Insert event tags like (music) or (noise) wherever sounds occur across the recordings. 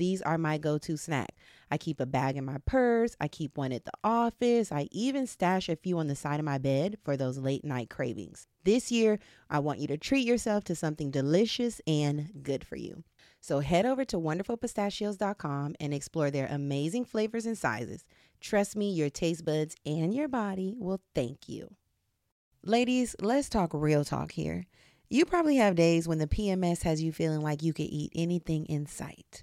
these are my go to snack. I keep a bag in my purse, I keep one at the office, I even stash a few on the side of my bed for those late night cravings. This year, I want you to treat yourself to something delicious and good for you. So head over to wonderfulpistachios.com and explore their amazing flavors and sizes. Trust me, your taste buds and your body will thank you. Ladies, let's talk real talk here. You probably have days when the PMS has you feeling like you could eat anything in sight.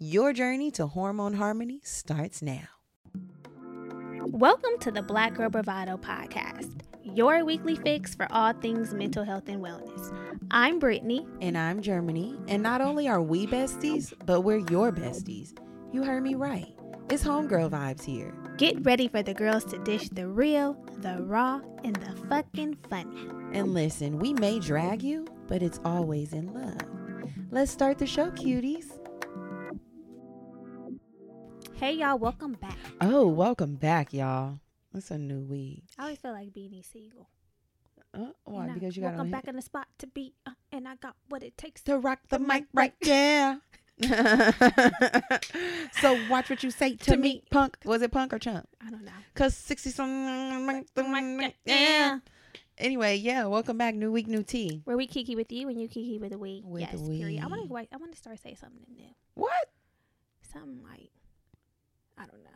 Your journey to hormone harmony starts now. Welcome to the Black Girl Bravado podcast, your weekly fix for all things mental health and wellness. I'm Brittany. And I'm Germani. And not only are we besties, but we're your besties. You heard me right. It's homegirl vibes here. Get ready for the girls to dish the real, the raw, and the fucking funny. And listen, we may drag you, but it's always in love. Let's start the show, cuties. Hey y'all, welcome back. Oh, welcome back, y'all. It's a new week. I always feel like Beanie Sigel. Uh, why? And Because you I, got welcome back in the spot to be, uh, and I got what it takes to rock the the mic mic right there. (laughs) so watch what you say (laughs) to, To me, me. punk. Was it punk or chump? I don't know. Cause sixty some. Yeah. Anyway, yeah. Welcome back. New week, new tea. Where we kiki with you and you kiki with the we. With yes, the period. I want to. I want to start saying something new. What? Something like, I don't know.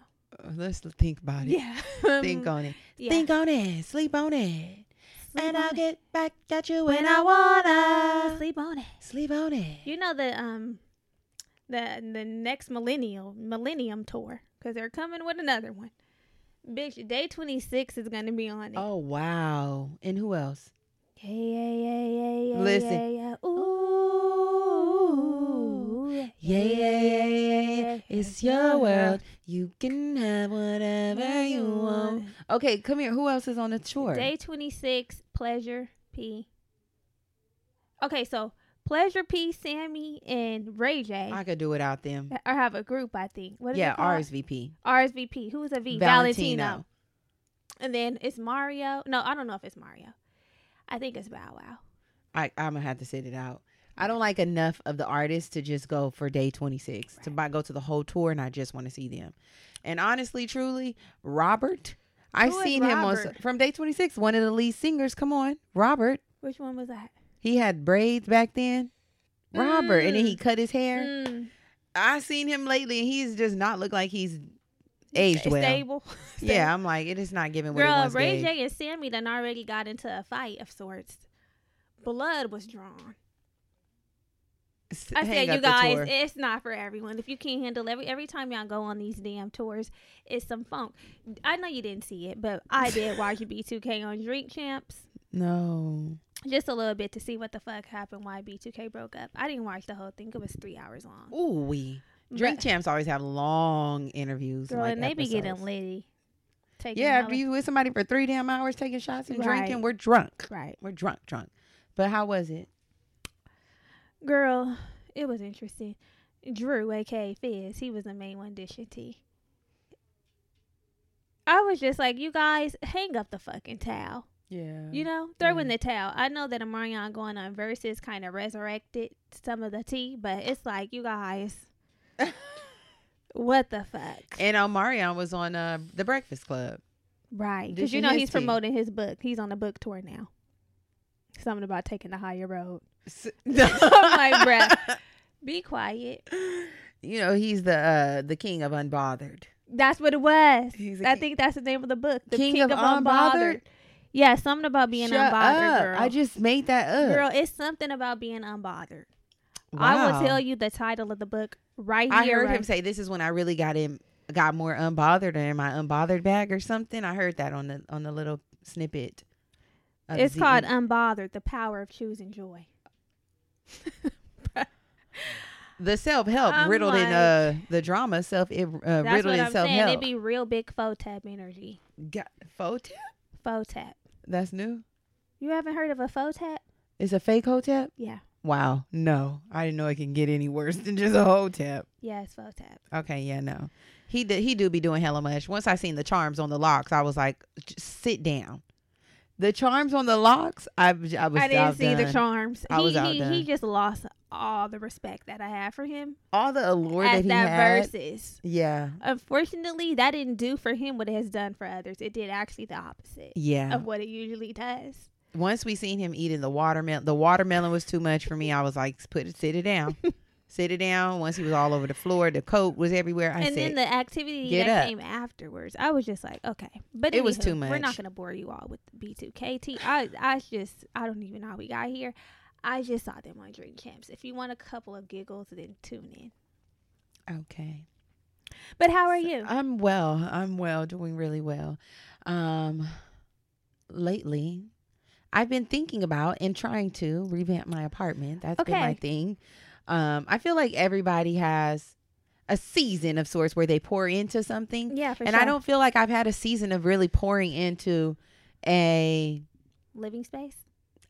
Uh, let's think about it. Yeah. (laughs) Think on it. yeah. Think on it. Sleep on it. Sleep and on I'll it. get back at you when I wanna. sleep on it. Sleep on it. You know the um, the the next millennial millennium tour because they're coming with another one. Bitch, day twenty six is gonna be on it. Oh wow. And who else? Yeah, yeah, yeah, yeah. yeah, Listen. yeah, yeah. Ooh, Yeah, yeah, yeah, yeah, yeah. It's your world. You can have whatever you want. Okay, come here. Who else is on the tour? Day 26, Pleasure P. Okay, so Pleasure P, Sammy, and Ray J I could do without them. Uh, or have a group, I think. What is Yeah, it called? RSVP. RSVP. Who's a V? Valentino. And then it's Mario. No, I don't know if it's Mario. I think it's Bow Wow. I, I'm gonna have to sit it out. I don't like enough of the artists to just go for day 26 to buy go to the whole tour and I just want to see them. And honestly, truly, Robert, I've Who is seen him on from day 26. One of the lead singers. Come on, Robert. Which one was that? He had braids back then. Robert, and then he Mm. cut his hair. Mm, I seen him lately, and he's just not look like he's aged well. Stable. (laughs) (laughs) Yeah, I'm like, it is not giving what it Girl, once Ray gave. J and Sammy then already got into a fight of sorts. Blood was drawn. I said, you guys, it's not for everyone. If you can't handle every every time y'all go on these damn tours, it's some funk. I know you didn't see it, but I (laughs) did watch B2K on Drink Champs. no. Just a little bit to see what the fuck happened, why B2K broke up. I didn't watch the whole thing. It was three hours long. Ooh, we drink But- champs always have long interviews. Girl, like and they be getting episodes. litty. Yeah, after you with somebody for three damn hours taking shots and Right. drinking, we're drunk. Right. We're drunk, drunk. But how was it? Girl, it was interesting. Drew, aka Fizz, he was the main one dishing tea. I was just like, you guys, hang up the fucking towel. Yeah. You know, throw in the towel. I know that Omarion going on Verzuz kind of resurrected some of the tea, but it's like, you guys, (laughs) what the fuck? and Omarion was on uh, the Breakfast Club. Right. Because you know he's tea. promoting his book. He's on a book tour now. Something about taking the higher road. Like, (laughs) bruh. (laughs) Be quiet. You know, he's the uh, the king of unbothered. That's what it was. I think that's the name of the book. The King King, of of, Unbothered? Unbothered. Yeah, something about being Shut unbothered, up. girl. I just made that up. girl, it's something about being unbothered. I will tell you the title of the book right I here. I heard right- him say this is when I really got him got more unbothered or in my unbothered bag or something. I heard that on the on the little snippet. It's the called end. Unbothered: The Power of Choosing Joy. (laughs) the self help riddled in uh the drama self it, uh, That's riddled what in self help. be real big faux tap energy. Got photep? tap. That's new. You haven't heard of a faux tap? It's a fake hotep. Yeah. Wow, no, I didn't know it can get any worse (laughs) than just a hotep. Yeah, it's tap. Okay, yeah, no, he did. He do be doing hella much. Once I seen the charms on the locks, I was like, sit down. The charms on the locks, I, I was. I didn't see the charms. I he, was he, outdone. he just lost all the respect that I have for him All the allure at that he that had. verses. Yeah, Unfortunately, that didn't do for him what it has done for others. It did actually the opposite yeah. of what it usually does. Once we seen him eating the watermelon, the watermelon was too much for me. I was like, put it, sit it down, (laughs) sit it down. Once he was all over the floor, the coat was everywhere. I and said, then the activity "Get that up." came afterwards, I was just like, okay. But It was too much. We're not going to bore you all with the B2KT. I, I just, I don't even know how we got here. I just saw them on Drink Champs. If you want a couple of giggles, then tune in. okay. But how are you? I'm well. I'm well, doing really well. Um, lately, I've been thinking about and trying to revamp my apartment. That's been my thing. Um, I feel like everybody has a season of sorts where they pour into something, yeah, for and sure. I don't feel like I've had a season of really pouring into a living space.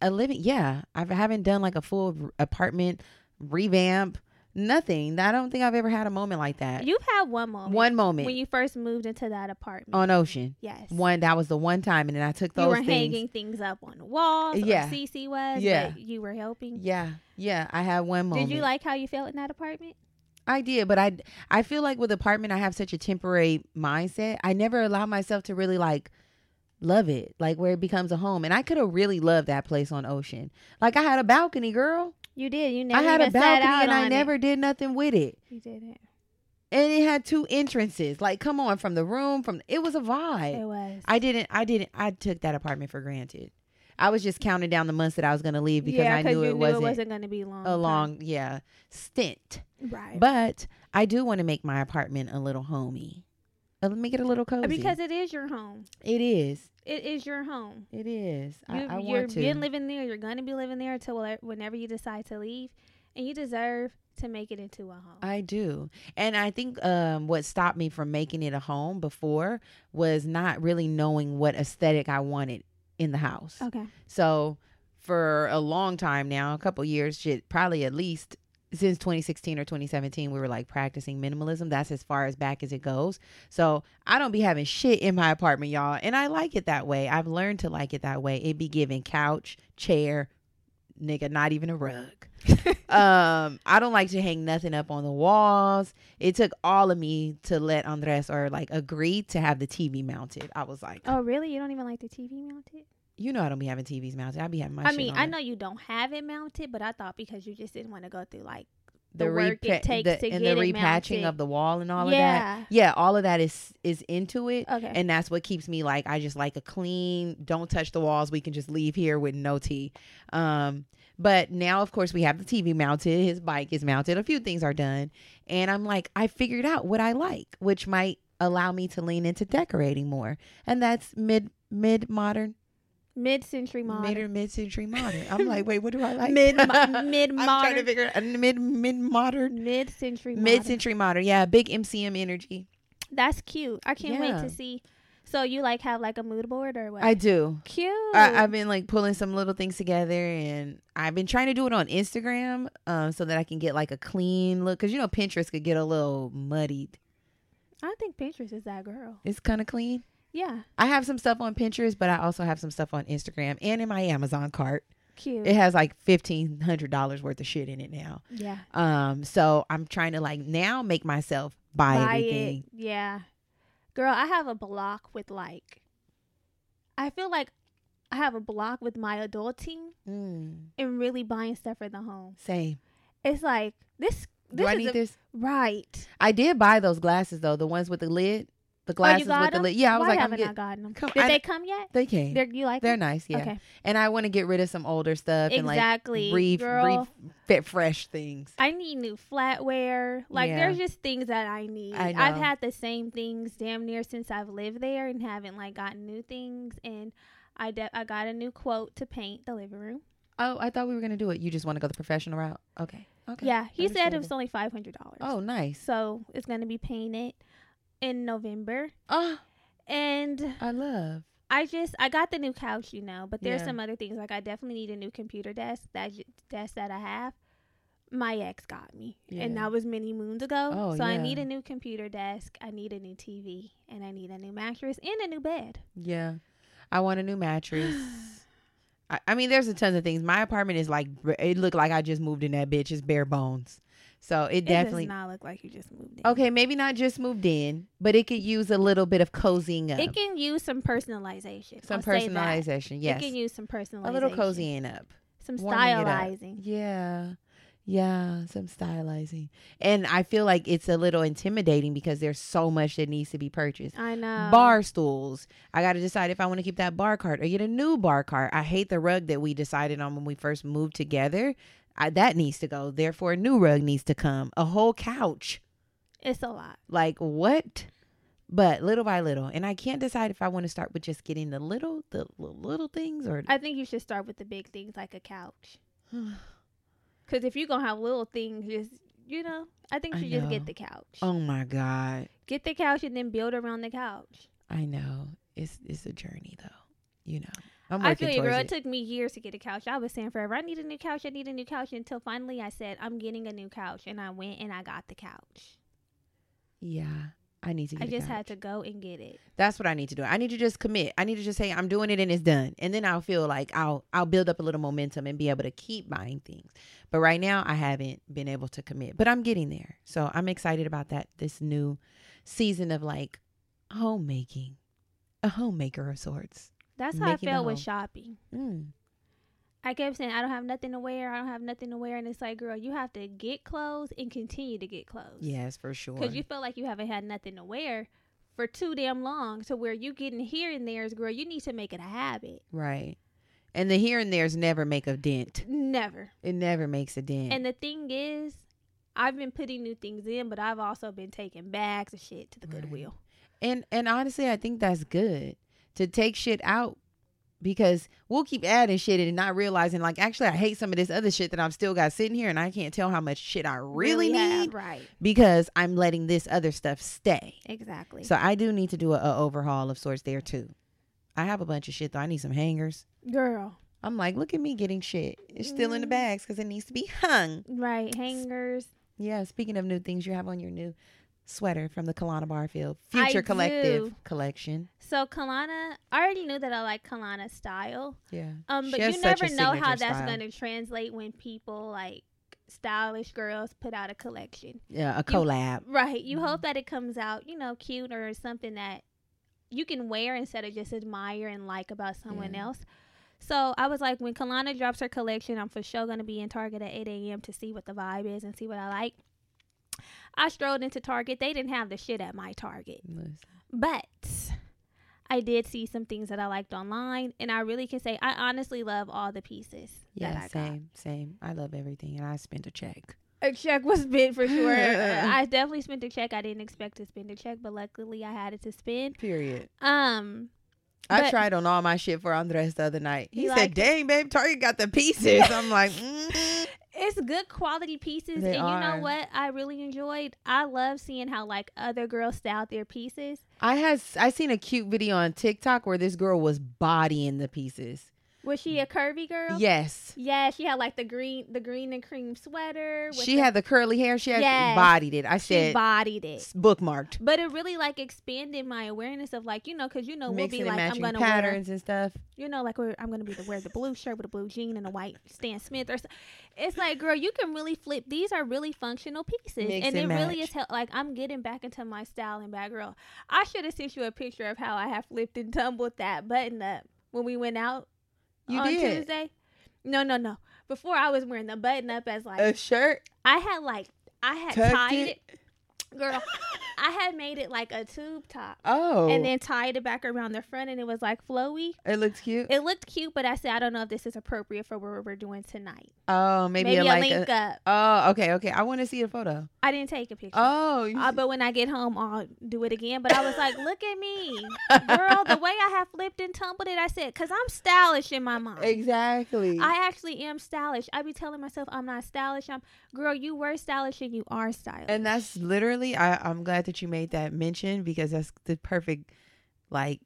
a living. Yeah, I haven't done like a full apartment revamp. Nothing. I don't think I've ever had a moment like that. You've had one moment. One moment when you first moved into that apartment. on Ocean. yes. One that was the one time, and then I took those. you were things. hanging things up on the walls. Yeah. CC was. Yeah. You were helping. Yeah, yeah. I had one moment. Did you like how you felt in that apartment? I did, but I I feel like with apartment, I have such a temporary mindset. I never allow myself to really like love it, like where it becomes a home. And I could have really loved that place on Ocean. Like I had a balcony, girl. You did. You never I had a balcony, and I on it. never did nothing with it. You didn't. And it had two entrances. Like, come on, from the room, from it was a vibe. It was. I didn't. I didn't. I took that apartment for granted. I was just counting down the months that I was going to leave because yeah, I knew you it wasn't, wasn't going to be long. a time. long, yeah, stint. Right. But I do want to make my apartment a little homey. Uh, Let me get a little cozy. Because it is your home. it is. It is your home. It is. I, You, I you're want to. been living there. You're gonna be living there until whenever you decide to leave, and you deserve to make it into a home. I do. And I think um, what stopped me from making it a home before was not really knowing what aesthetic I wanted in the house. okay. So for a long time now, a couple years, shit, probably at least since 2016 or 2017, we were like practicing minimalism. That's as far as back as it goes. So I don't be having shit in my apartment, y'all. And I like it that way. I've learned to like it that way. It be giving couch, chair, nigga, not even a rug. (laughs) um, I don't like to hang nothing up on the walls. It took all of me to let Andres or like agree to have the TV mounted. I was like, Oh, really? You don't even like the TV mounted? You know, I don't be having TVs mounted. I be having my. I mean, I it. know you don't have it mounted, but I thought because you just didn't want to go through like the, the work it takes the, to and get the it repatching of the wall and all of that. yeah. Yeah, all of that is is into it. Okay. And that's what keeps me like I just like a clean, don't touch the walls. We can just leave here with no tea. Um, but now of course we have the TV mounted, his bike is mounted, a few things are done. And I'm like, I figured out what I like, which might allow me to lean into decorating more. And that's mid mid modern, Mid-century modern. mid modern. or mid century modern. I'm like, wait, what do I like? Mid mid modern. (laughs) I'm trying to modern. figure out mid mid modern. Mid-century modern. Mid century modern. Yeah, big MCM energy. That's cute. I can't wait to see. So you like have like a mood board or what? I do. cute. I, I've been like pulling some little things together, and I've been trying to do it on Instagram, um, so that I can get like a clean look. Cause you know Pinterest could get a little muddied. I think Pinterest is that girl. It's kind of clean. Yeah, I have some stuff on Pinterest, but I also have some stuff on Instagram and in my Amazon cart. cute. It has like fifteen hundred dollars worth of shit in it now. yeah, Um, so I'm trying to like now make myself buy, buy everything. it. Yeah, girl, I have a block with like. I feel like I have a block with my adulting Mm, and really buying stuff for the home. same. It's like this. This Do I is need a- this? right. I did buy those glasses though, the ones with the lid, the glasses oh, you got with the lid. Yeah, I was Why like, I'm haven't I getting. gotten them? Come- Did I- they come yet? They came. They're, you like They're them? nice, yeah. Okay. And I want to get rid of some older stuff Exactly, and like re, girl. fit fresh things. I need new flatware. Like Yeah. there's just things that I need. I I've had the same things damn near since I've lived there and haven't like gotten new things. And I de- I got a new quote to paint the living room. Oh, I thought we were gonna do it. You just want to go the professional route? Okay. Okay. Yeah, he said it was only five hundred dollars. Oh, nice. so it's gonna be painted in November. Oh, And I love. I just I got the new couch, you know, but there's Yeah. some other things like I definitely need a new computer desk. That desk that I have, my ex got me, and that was many moons ago. Oh, so I need a new computer desk. I need a new TV, and I need a new mattress and a new bed. Yeah. I want a new mattress. (sighs) I, I mean, there's a tons of things. My apartment is like it looked like I just moved in that bitch. It's bare bones. So it It definitely. does not look like you just moved in. Okay, maybe not just moved in, but it could use a little bit of cozying up. It can use some personalization. some I'll personalization, yes. It can use some personalization. a little cozying up. Some it up. stylizing. Yeah. Yeah, some stylizing. And I feel like it's a little intimidating because there's so much that needs to be purchased. I know. bar stools. I got to decide if I want to keep that bar cart or get a new bar cart. I hate the rug that we decided on when we first moved together. I, that needs to go. Therefore, a new rug needs to come. A whole couch. It's a lot. Like what? But little by little, and I can't decide if I want to start with just getting the little, the little, things, or I think you should start with the big things like a couch. (sighs) Because if you're gonna have little things, just you know, I think you I should just get the couch. oh my god, Get the couch and then build around the couch. I know it's it's a journey though. You know, I'm I feel you, girl. it. It took me years to get a couch. I was saying forever, I need a new couch. I need a new couch until finally I said, I'm getting a new couch, and I went and I got the couch. yeah, I need to. Get I just had to go and get it. That's what I need to do. I need to just commit. I need to just say I'm doing it and it's done. And then I'll feel like I'll I'll build up a little momentum and be able to keep buying things. But right now I haven't been able to commit. But I'm getting there. So I'm excited about that this new season of like homemaking. A homemaker of sorts. That's how I felt with shopping. Mm. I kept saying I don't have nothing to wear. I don't have nothing to wear, and it's like, girl, you have to get clothes and continue to get clothes. Yes, for sure. because you feel like you haven't had nothing to wear for too damn long. So where you getting here and there's, girl, you need to make it a habit. right. And the here and there's never make a dent. Never. It never makes a dent. And the thing is, I've been putting new things in, but I've also been taking bags of shit to the Right. Goodwill. And and honestly, I think that's good to take shit out because we'll keep adding shit and not realizing like actually I hate some of this other shit that I'm still got sitting here and I can't tell how much shit I really, have, need right? because I'm letting this other stuff stay. Exactly. So I do need to do a, a overhaul of sorts there too. I have a bunch of shit though. I need some hangers. Girl, I'm like, look at me getting shit. It's still in the Mm. bags because it needs to be hung. right? Hangers. Yeah. Speaking of new things, you have on your new sweater from the Kahlana Barfield I Future Collective do. collection. So Kahlana, I already knew that I like Kahlana style. Yeah. Um, but you never know how that's style. going to translate when people like stylish girls put out a collection. Yeah. A collab. Right. You Mhm. hope that it comes out, you know, cute or something that you can wear instead of just admire and like about someone Yeah. else. So I was like, when Kahlana drops her collection, I'm for sure going to be in Target at 8 a.m. to see what the vibe is and see what I like. I strolled into Target. They didn't have the shit at my Target. But I did see some things that I liked online, and I really can say I honestly love all the pieces. Yeah, same, same. I love everything, and I spent a check. A check was spent for sure. (laughs) I definitely spent a check. I didn't expect to spend a check, but luckily I had it to spend. Period. Um, I But- tried on all my shit for Andres the other night. He You said, "Dang, babe, Target got the pieces." I'm like, (laughs) mm it's good quality pieces, They and you are. know what? I really enjoyed. I love seeing how like other girls styled their pieces. I had I seen a cute video on TikTok where this girl was bodying the pieces. Was she a curvy girl? Yes, Yeah, she had like the green, the green and cream sweater. she the- had the curly hair. She had Yes. bodied it. I she said bodied it. bookmarked. But it really like expanded my awareness of like you know because you know we'll Mixing be like I'm gonna wear patterns and stuff. you know like we're, I'm gonna be the wear the blue shirt with a blue jean and a white Stan Smith or so. it's like girl you can really flip these are really functional pieces Mix and, and it really is like I'm getting back into my styling bag girl I should have sent you a picture of how I have flipped and tumbled that button up when we went out You on did. Tuesday? No no no. Before I was wearing the button up as like a shirt? I had like I had tucked tied it. it girl (laughs) I had made it like a tube top Oh, and then tied it back around the front and it was like flowy. it looked cute. It looked cute, but I said I don't know if this is appropriate for what we're doing tonight. oh, maybe, Maybe, a, a like link a, up. Oh, okay, okay. I want to see a photo. I didn't take a picture. Oh, you Uh, but when I get home, I'll do it again. But I was like, look at me, (laughs) girl. The way I have flipped and tumbled it, I said, because I'm stylish in my mind. exactly. I actually am stylish. I be telling myself I'm not stylish. I'm, girl, you were stylish and you are stylish. and that's literally. I, I'm glad that you made that mention because that's the perfect, like,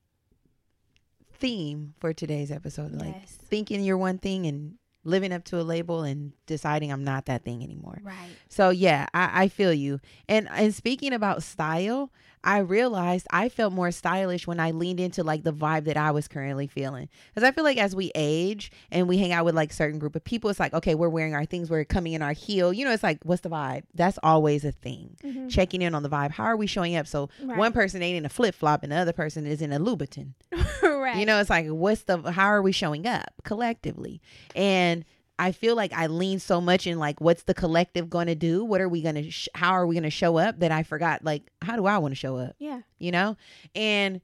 theme for today's episode. Like yes. thinking you're one thing and living up to a label and deciding I'm not that thing anymore. Right. So yeah, I, I feel you. And and speaking about style, I realized I felt more stylish when I leaned into like the vibe that I was currently feeling. Because I feel like as we age and we hang out with like certain group of people, it's like okay, we're wearing our things, we're coming in our heel. You know, it's like what's the vibe? That's always a thing. Mhm. Checking in on the vibe. How are we showing up? So Right. one person ain't in a flip flop and the other person is in a Louboutin. (laughs) right. You know, it's like what's the how are we showing up collectively? And I feel like I lean so much in like what's the collective going to do? What are we going to sh- how are we going to show up that I forgot like how do I want to show up, Yeah. you know? And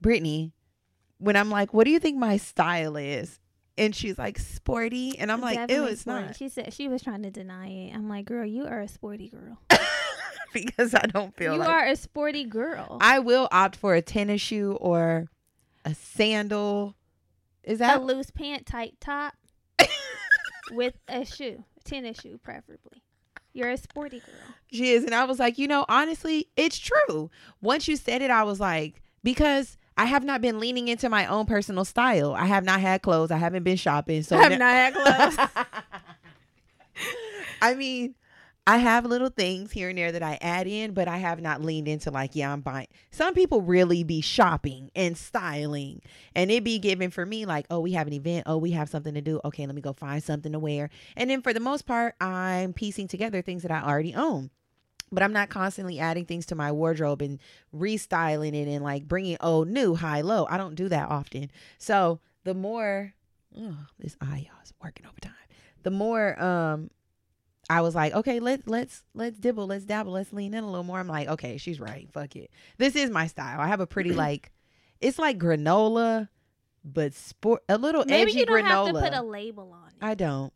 Brittany when I'm like, "What do you think my style is?" And she's like, "Sporty." And I'm like, it was not." She said she was trying to deny it. I'm like, girl, you are a sporty girl. (laughs) because I don't feel like you like are a sporty girl. I will opt for a tennis shoe or a sandal. Is that a that loose pant tight top (laughs) with a shoe, tennis shoe preferably. You're a sporty girl. She is. And I was like, you know, honestly, it's true. Once you said it, I was like, because I have not been leaning into my own personal style. I have not had clothes. I haven't been shopping. So I'm now- not that close. (laughs) I mean, I have little things here and there that I add in, but I have not leaned into like, yeah, I'm buying. Some people really be shopping and styling, and it be given for me like, oh, we have an event, oh, we have something to do. Okay, let me go find something to wear. And then for the most part, I'm piecing together things that I already own. But I'm not constantly adding things to my wardrobe and restyling it and like bringing oh new high low. I don't do that often. So the more, oh, this eye y'all is working overtime. The more um I was like, okay, let's let's let's dibble, let's dabble, let's lean in a little more. I'm like, okay, she's right. Fuck it. This is my style. I have a pretty (clears throat) like, it's like granola, but sport a little Maybe edgy you don't granola. have to put a label on it. I don't.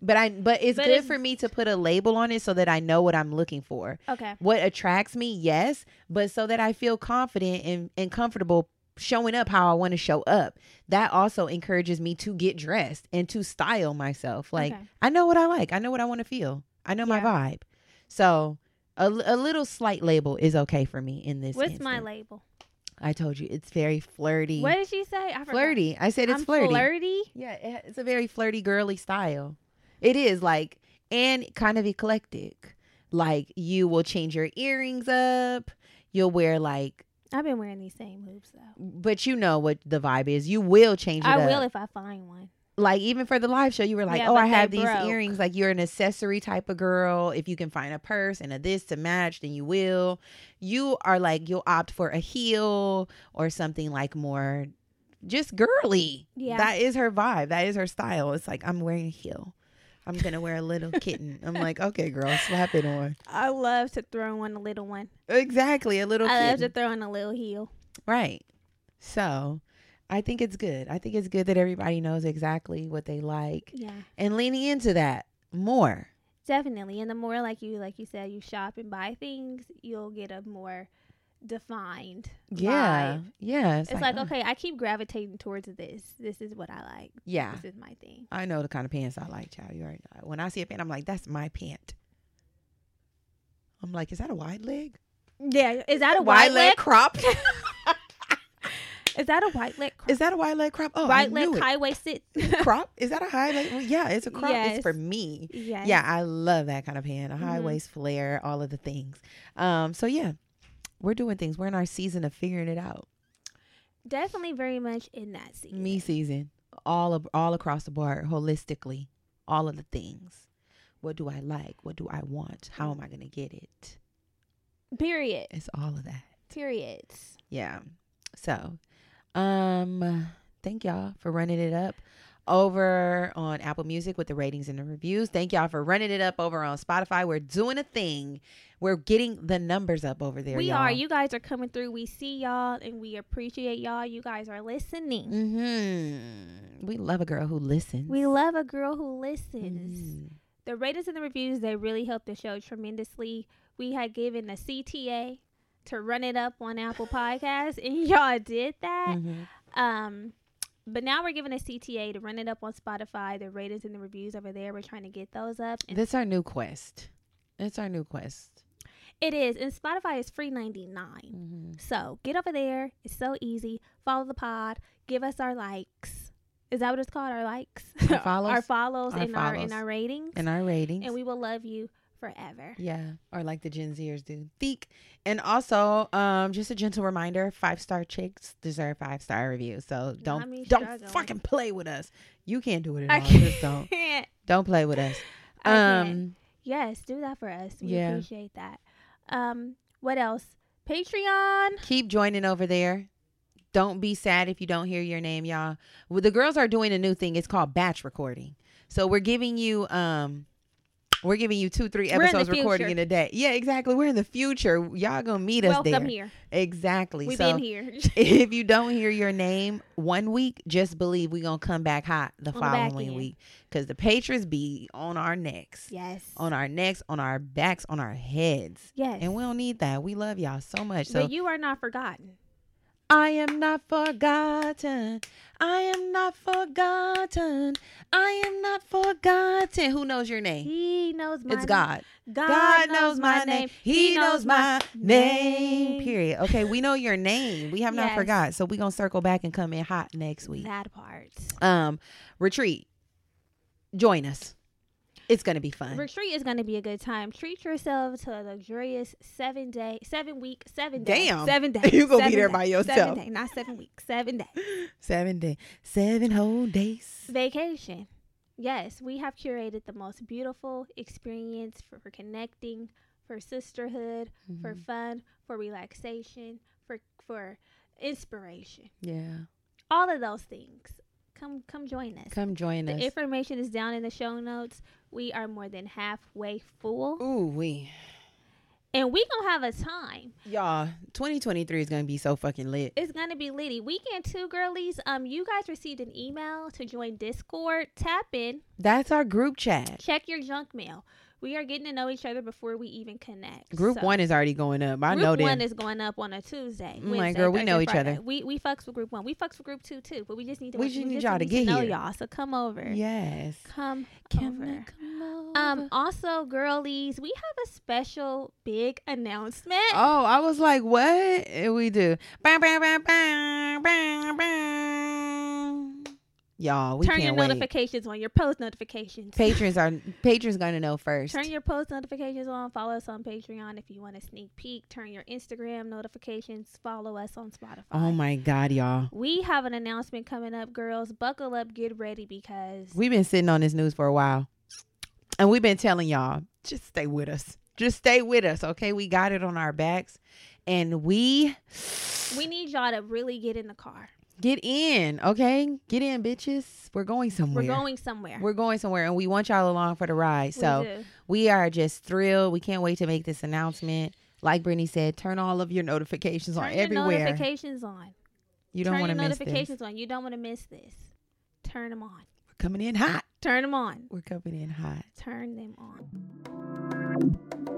But I but it's But good it's- for me to put a label on it so that I know what I'm looking for. Okay. What attracts me, yes, but so that I feel confident and, and comfortable showing up how I want to show up. That also encourages me to get dressed and to style myself. Like Okay. I know what I like. I know what I want to feel. I know my vibe. So a, a little slight label is okay for me in this. What's my label? I told you it's very flirty. What did she say? I forgot. flirty. I said it's I'm flirty. flirty. Yeah, it, it's a very flirty, girly style. It is like, and kind of eclectic. Like you will change your earrings up. You'll wear like, I've been wearing these same hoops though. but you know what the vibe is. You will change it I up. will if I find one. like even for the live show, you were like, Yeah, "Oh, but I have they these broke. earrings." Like you're an accessory type of girl. If you can find a purse and a this to match, then you will. You are like you'll opt for a heel or something like more, just girly. Yeah. that is her vibe. That is her style. It's like I'm wearing a heel. I'm gonna wear a little kitten. I'm like, (laughs) okay, girl, slap it on. I love to throw on a little one. Exactly, a little I love to throw on a little heel. Right. So, I think it's good. I think it's good that everybody knows exactly what they like Yeah. and leaning into that more. Definitely. And the more like you like you said, you shop and buy things, you'll get a more defined Yeah. vibe. Yeah. It's, like, oh, okay, I keep gravitating towards this. This is what I like. Yeah. This is my thing. I know the kind of pants I like, child. You already know. When I see a pant, I'm like, that's my pant. I'm like, is that a wide leg? Yeah. Is that a wide leg? crop? (laughs) (laughs) Is that a white leg crop? is that a wide leg crop? Oh, white leg high waisted? (laughs) crop? Is that a high leg? Well, yeah, it's a crop. Yes. It's for me. yes. Yeah, I love that kind of pant. A high Mhm. waist flare, all of the things. Um, so yeah, we're doing things. We're in our season of figuring it out. Definitely very much in that season. Me season, all of all across the board, holistically, all of the things. What do I like? What do I want? How am I gonna get it? Period. It's all of that. Periods. Yeah. So, um, thank y'all for running it up over on Apple Music with the ratings and the reviews. Thank y'all for running it up over on Spotify. We're doing a thing. We're getting the numbers up over there. we y'all. are. You guys are coming through. We see y'all and we appreciate y'all. You guys are listening. Mm-hmm. We love a girl who listens. We love a girl who listens. Mhm. The ratings and the reviews, they really help the show tremendously. We had given a CTA to run it up on Apple Podcasts, and (laughs) y'all did that. Mhm. Um, but now we're giving a CTA to run it up on Spotify. The ratings and the reviews over there, we're trying to get those up. And That's our new quest. It's our new quest. it is, and Spotify is free ninety nine. Mhm. So get over there. It's so easy. Follow the pod. Give us our likes. Is that what it's called? Our likes, Our follows? (laughs) our follows, Our and our follows. and our ratings. And our ratings. and we will love you forever. Yeah, or like the Gen Zers do. Theek. And also, um, just a gentle reminder: five star chicks deserve five star reviews. So don't don't struggling. fucking play with us. You can't do it I at all. Just don't don't play with us. (laughs) Um, Yes, do that for us. We Yeah. appreciate that. Um, what else? Patreon. keep joining over there. Don't be sad if you don't hear your name, y'all. Well, the girls are doing a new thing. It's called batch recording. So we're giving you um we're giving you two, three in episodes recording in a day. Yeah, exactly. We're in the future. Y'all gonna meet us Welcome there. here. Exactly. We've so been here. (laughs) if you don't hear your name one week, just believe we're gonna come back hot the On following end. week because the Patriots be on our necks, yes. on our necks, on our backs, on our heads, yes. and we don't need that. We love y'all so much. So but you are not forgotten. I am not forgotten. I am not forgotten. I am not forgotten. Who knows your name? He knows my It's name. God. God, knows my name. He knows my name. name. Period. Okay, we know your name. We have not Yes. forgot. So we're gonna circle back and come in hot next week. That part. Um, retreat. Join us. It's gonna be fun. Retreat is to be a good time. Treat yourself to a luxurious seven day, seven week, seven day, Damn. seven (laughs) days. You gonna be there day, by yourself. Seven day, not seven weeks, seven days. (gasps) Seven days. Seven whole days. Vacation. Yes, we have curated the most beautiful experience for, for connecting, for sisterhood, for Mhm. fun, for relaxation, for for inspiration. Yeah. All of those things. Come come join us. Come join the us. information is down in the show notes. We are more than halfway full. Ooh, we. and we gonna have a time. Y'all, 2023 is gonna be so fucking lit. It's gonna be litty. Weekend two, girlies. Um, you guys received an email to join Discord. Tap in. That's our group chat. Check your junk mail. We are getting to know each other before we even connect. Group So, one is already going up. I know that group one is going up on a Tuesday. I'm like, girl, we know each Friday. other. We we fucks with group one. We fucks with group two too. But we just need to. We just need y'all to get to know here. y'all. So come over. yes. Come Can over. Come Um. Also, girlies, we have a special big announcement. Oh, I was like, what? And we do. Bam, bam, bam, bam, bam, bam. Y'all, we Turn your wait. notifications on. Your post notifications. Patrons are (laughs) patrons gonna know first. Turn your post notifications on. Follow us on Patreon if you want a sneak peek. Turn your Instagram notifications. Follow us on Spotify. oh my god, y'all. We have an announcement coming up, girls. Buckle up, get ready because We've been sitting on this news for a while. And we've been telling y'all, just stay with us. Just stay with us, okay? We got it on our backs. And we we need y'all to really get in the car. Get in, okay? Get in, bitches. We're going somewhere. We're going somewhere. We're going somewhere and we want y'all along for the ride. So do. we are just thrilled. We can't wait to make this announcement. Like Brittany said, turn all of your notifications turn on your everywhere. notifications on. you don't want to miss this. notifications on. You don't want to miss this. Turn them on. We're coming in hot. Turn them on. We're coming in hot. Turn them on.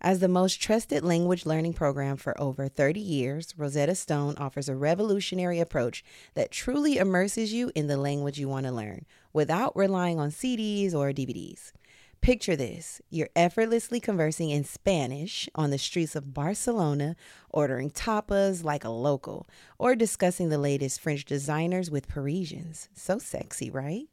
As the most trusted language learning program for over 30 years, Rosetta Stone offers a revolutionary approach that truly immerses you in the language you want to learn without relying on CDs or DVDs. Picture this you're effortlessly conversing in Spanish on the streets of Barcelona, ordering tapas like a local, or discussing the latest French designers with Parisians. So sexy, right?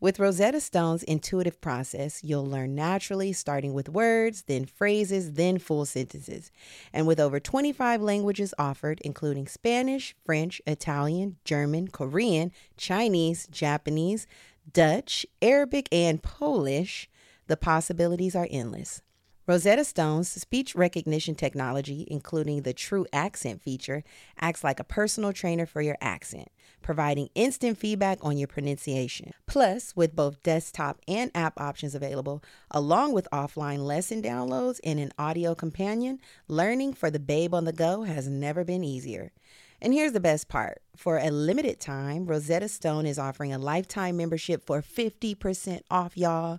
With Rosetta Stone's intuitive process, you'll learn naturally, starting with words, then phrases, then full sentences. And with over 25 languages offered, including Spanish, French, Italian, German, Korean, Chinese, Japanese, Dutch, Arabic, and Polish, the possibilities are endless. Rosetta Stone's speech recognition technology, including the True Accent feature, acts like a personal trainer for your accent, providing instant feedback on your pronunciation. Plus, with both desktop and app options available, along with offline lesson downloads and an audio companion, learning for the babe on the go has never been easier. And here's the best part. For a limited time, Rosetta Stone is offering a lifetime membership for 50% off, y'all.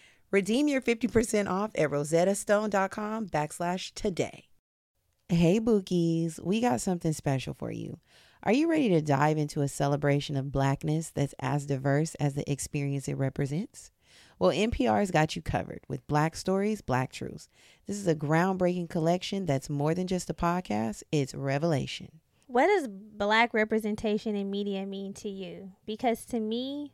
Redeem your 50% off at rosettastone.com backslash today. Hey, Bookies, we got something special for you. Are you ready to dive into a celebration of blackness that's as diverse as the experience it represents? Well, NPR's got you covered with Black Stories, Black Truths. This is a groundbreaking collection that's more than just a podcast, it's revelation. What does black representation in media mean to you? Because to me,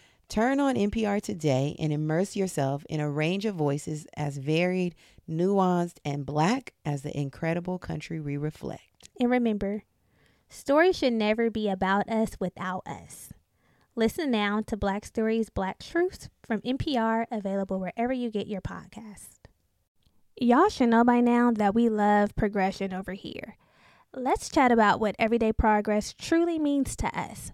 Turn on NPR today and immerse yourself in a range of voices as varied, nuanced, and black as the incredible country we reflect. And remember, stories should never be about us without us. Listen now to Black Stories, Black Truths from NPR, available wherever you get your podcast. Y'all should know by now that we love progression over here. Let's chat about what everyday progress truly means to us.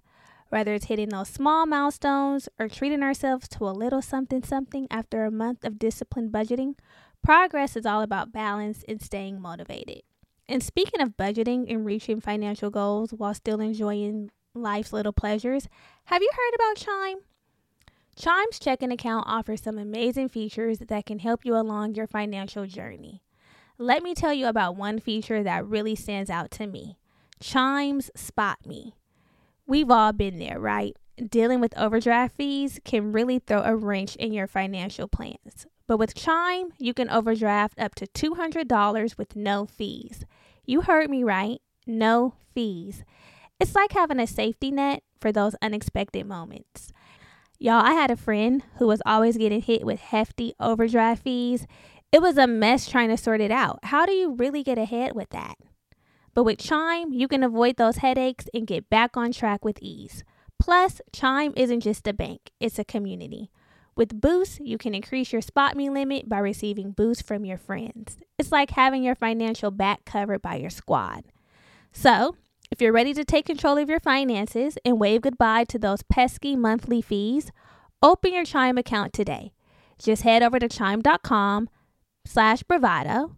Whether it's hitting those small milestones or treating ourselves to a little something something after a month of disciplined budgeting, progress is all about balance and staying motivated. And speaking of budgeting and reaching financial goals while still enjoying life's little pleasures, have you heard about Chime? Chime's checking account offers some amazing features that can help you along your financial journey. Let me tell you about one feature that really stands out to me Chime's Spot Me. We've all been there, right? Dealing with overdraft fees can really throw a wrench in your financial plans. But with Chime, you can overdraft up to $200 with no fees. You heard me right. No fees. It's like having a safety net for those unexpected moments. Y'all, I had a friend who was always getting hit with hefty overdraft fees. It was a mess trying to sort it out. How do you really get ahead with that? But with Chime, you can avoid those headaches and get back on track with ease. Plus, Chime isn't just a bank, it's a community. With Boost, you can increase your spot me limit by receiving boosts from your friends. It's like having your financial back covered by your squad. So, if you're ready to take control of your finances and wave goodbye to those pesky monthly fees, open your Chime account today. Just head over to chime.com slash bravado.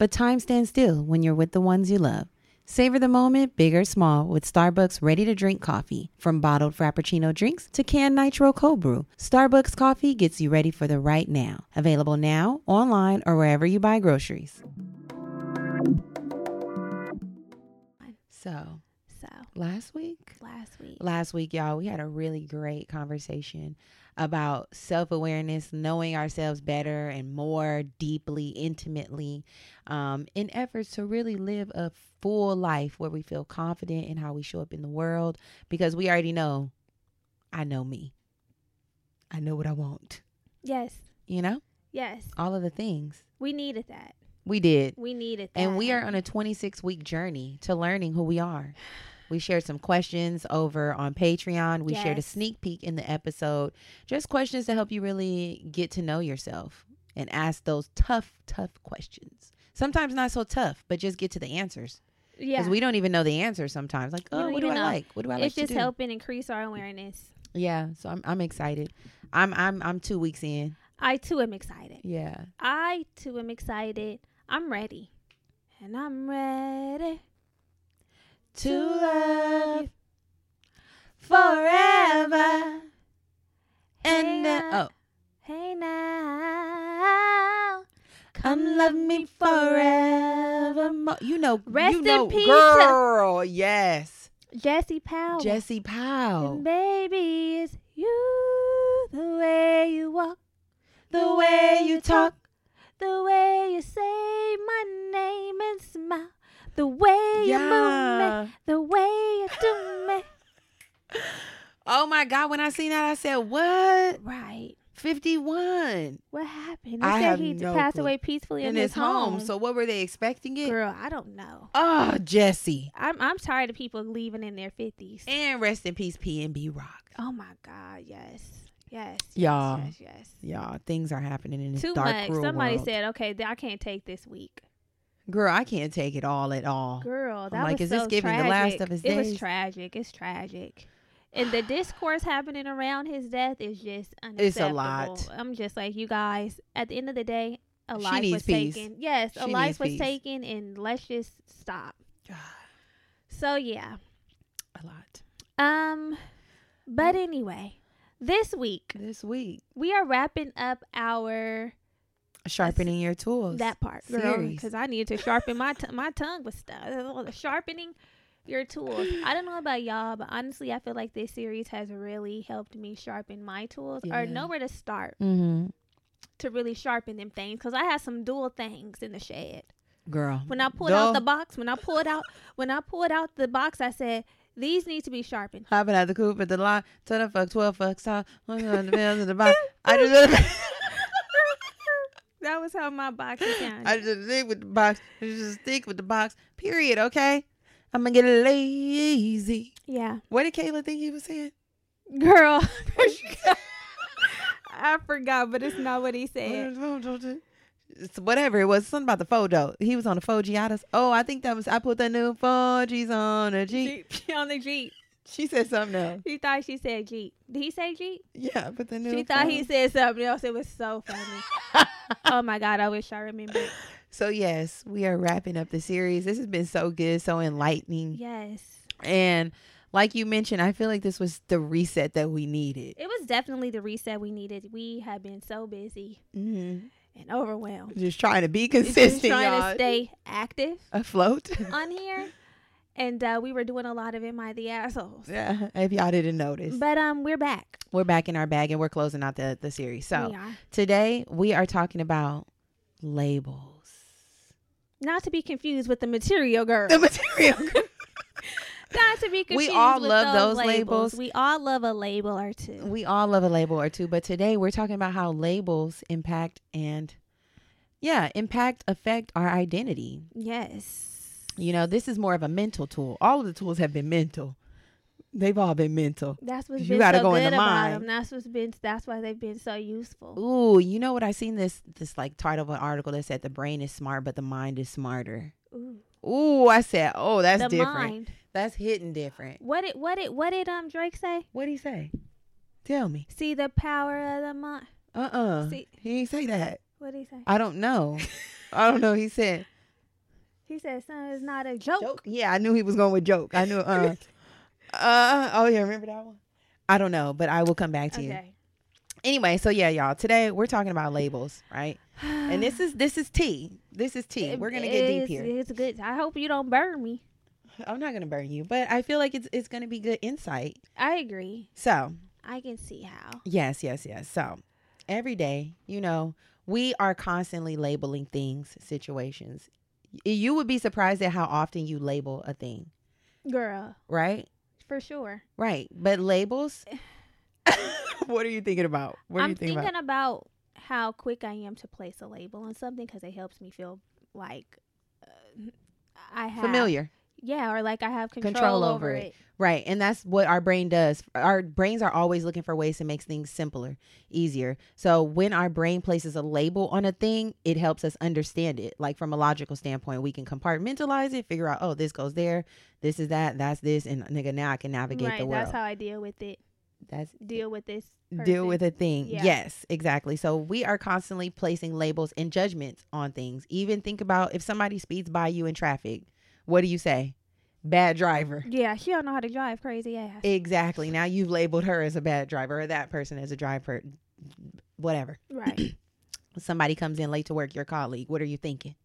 but time stands still when you're with the ones you love. Savor the moment, big or small, with Starbucks ready to drink coffee. From bottled Frappuccino drinks to canned Nitro Cold Brew, Starbucks coffee gets you ready for the right now. Available now, online, or wherever you buy groceries. So, So, last week, last week. last week, y'all, we had a really great conversation about self awareness, knowing ourselves better and more deeply, intimately, um, in efforts to really live a full life where we feel confident in how we show up in the world because we already know I know me. I know what I want. Yes. You know, Yes. all of the things We needed that. we did. We needed that. And we are on a 26 week journey to learning who we are. We shared some questions over on Patreon. We shared a sneak peek in the episode. Just questions to help you really get to know yourself and ask those tough, tough questions. Sometimes not so tough, but just get to the answers. Yeah. Because we don't even know the answers sometimes. Like, oh, what do I know. like? What do I like it's just helping increase our awareness. Yeah. So I'm I'm excited. I'm I'm I'm two weeks in. I too am excited. Yeah. I too am excited. I'm ready. And I'm ready. To love forever. And uh, now. oh. Hey now. Come love me forevermore. You know, Rest you in know, peace. girl. Yes, Jesse Powell. Jesse Powell. And baby, it's you. The way you walk. The way you talk, The way you say my name and smile. The way you move me. The way you do me. (laughs) Oh my God. When I seen that, I said, what? Right. 51 What happened? They I said have he no passed clue. away peacefully in, in his home. So what were they expecting it? girl, I don't know. Oh, Jesse. I'm I'm tired of people leaving in their fifties. And rest in peace, PnB Rock. Oh my God, yes, yes, yes, Y'all. yes, yes. Y'all, things are happening in this Too dark, much. Somebody world. said, "Okay, I can't take this week." Girl, I can't take it all at all. Girl, that like, was is this so giving tragic. the last of his It was tragic. It's tragic. And the discourse happening around his death is just unacceptable. It's a lot. I'm just like, you guys, at the end of the day, a She life was peace. taken. Yes, a life was peace. taken, and let's just stop. So, yeah. A lot. Um, but anyway, this week, This week, we are wrapping up our sharpening your tools. that part, girl, because I needed to sharpen my t- my tongue with stuff. Sharpening your tools. I don't know about y'all, but honestly, I feel like this series has really helped me sharpen my tools Yeah. or know where to start mm-hmm. to really sharpen them things. Because I had some dual things in the shed. Girl. When I pulled out the box, when I pulled out, when I pulled out the box, I said these need to be sharpened. Hopping at the coop at the line, to the fuck, 12 fucks, out, one on the of the box. I just, (laughs) that was how my box sounded. I just stick with the box. I just stick with the box. Period. Okay. I'm gonna get lazy. yeah, What did Kayla think he was saying? girl. (laughs) I forgot, but it's not what he said. It's whatever it was, something about the photo. He was on the Forgiatos. Oh, I think that was I put the new Forgis on a Jeep. Jeep. on the Jeep. She said something else. She thought she said Jeep. Did he say Jeep? Yeah, but put the new. She thought he said something else. It was so funny. (laughs) oh my God, I wish I remembered. So yes, we are wrapping up the series. This has been so good, so enlightening, Yes. and like you mentioned, I feel like this was the reset that we needed. It was definitely the reset we needed. We have been so busy Mm-hmm. and overwhelmed. Just trying to be Just consistent, trying y'all. to stay active afloat. on here. (laughs) And uh, we were doing a lot of Am I the Assholes? yeah, if y'all didn't notice, But um, we're back. we're back in our bag and we're closing out the the series. So We today we are talking about labels. Not to be confused with the material girl. The material. Girl. (laughs) not to be confused. With the girl. We all love those those labels. We all love a label or two. we all love a label or two, but today we're talking about how labels impact and yeah, impact affect our identity. Yes. You know, this is more of a mental tool. All of the tools have been mental. They've all been mental. That's what's You been gotta so go into about mine. them. That's what's been. That's why they've been so useful. Ooh, you know what? I seen this this like title of an article that said the brain is smart, but the mind is smarter. Ooh. Ooh, I said, oh, that's the different. mind. That's hitting different. What did what did what did um Drake say? What did he say? Tell me. See the power of the mind. Uh uh See- He didn't say that. What did he say? I don't know. (laughs) I don't know. He said He said son is not a joke. joke. Yeah, I knew he was going with joke. I knew. (laughs) Uh, uh. Oh yeah, remember that one? I don't know, but I will come back to you. Okay. Anyway, so yeah, y'all. Today we're talking about labels, right? And this is (sighs) this is tea. This is tea. We're gonna get deep here. It's good. I hope you don't burn me. I'm not gonna burn you, but I feel like it's it's gonna be good insight. I agree. So I can see how. yes, yes, yes. So every day, you know, we are constantly labeling things, situations. You would be surprised at how often you label a thing, Girl, right? for sure. Right. But labels. (laughs) what are you thinking about? What are I'm you thinking, thinking about? about? how quick I am to place a label on something because it helps me feel like uh, I have Familiar. Yeah, or like I have control, Control over, over it. it. Right. And that's what our brain does. Our brains are always looking for ways to make things simpler, easier. So when our brain places a label on a thing, it helps us understand it. Like from a logical standpoint, we can compartmentalize it, figure out, oh, this goes there, this is that, that's this, and nigga, now I can navigate right, the world. that's how I deal with it. that's Deal with this. deal with a thing. Yeah. Yes, exactly. So we are constantly placing labels and judgments on things. Even think about if somebody speeds by you in traffic, what do you say? Bad driver. Yeah, she don't know how to drive. Crazy ass. Exactly. Now you've labeled her as a bad driver or that person as a driver. Whatever. right. (clears throat) Somebody comes in late to work, your colleague. What are you thinking?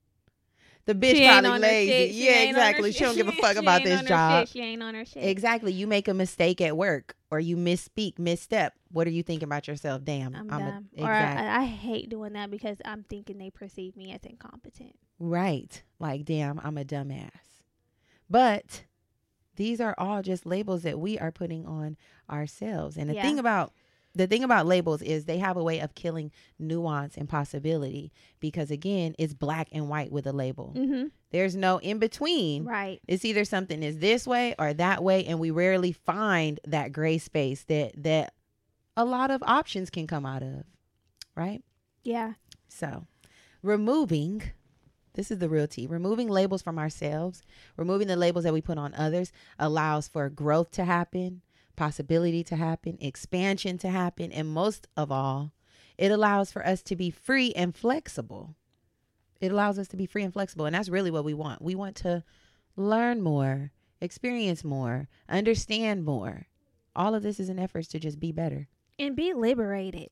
The bitch She probably lazy. Yeah, ain't on her exactly. She don't give a (laughs) fuck she about this job. She ain't on her shit. Exactly. You make a mistake at work or you misspeak, misstep. What are you thinking about yourself? Damn. I'm, a- dumb. Or I, I hate doing that because I'm thinking they perceive me as incompetent. Right. Like, damn, I'm a dumbass. But These are all just labels that we are putting on ourselves. And the Yeah. thing about the thing about labels is they have a way of killing nuance and possibility because again, it's black and white with a label. Mm-hmm. There's no in between. Right. It's either something is this way or that way and we rarely find that gray space that that a lot of options can come out of. Right? Yeah. So, removing this is the real tea. Removing labels from ourselves, removing the labels that we put on others allows for growth to happen, possibility to happen, expansion to happen, and most of all, it allows for us to be free and flexible. It allows us to be free and flexible, and that's really what we want. We want to learn more, experience more, understand more. All of this is an effort to just be better. And be liberated.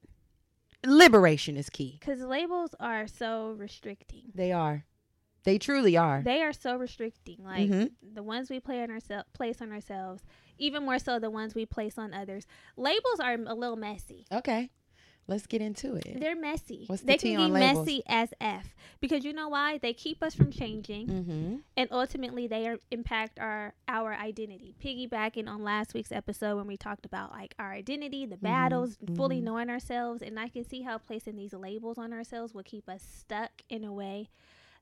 Liberation is key. Because labels are so restricting. They are. They truly are. They are so restricting. Like Mhm. the ones we play on ourselves, place on ourselves, even more so the ones we place on others. Labels are a little messy. Okay. Let's get into it. They're messy. What's the they tea can be labels? messy as f because you know why? They keep us from changing, Mm-hmm. and ultimately they are, impact our our identity. Piggybacking on last week's episode when we talked about like our identity, the battles, fully mhm. knowing ourselves, and I can see how placing these labels on ourselves will keep us stuck in a way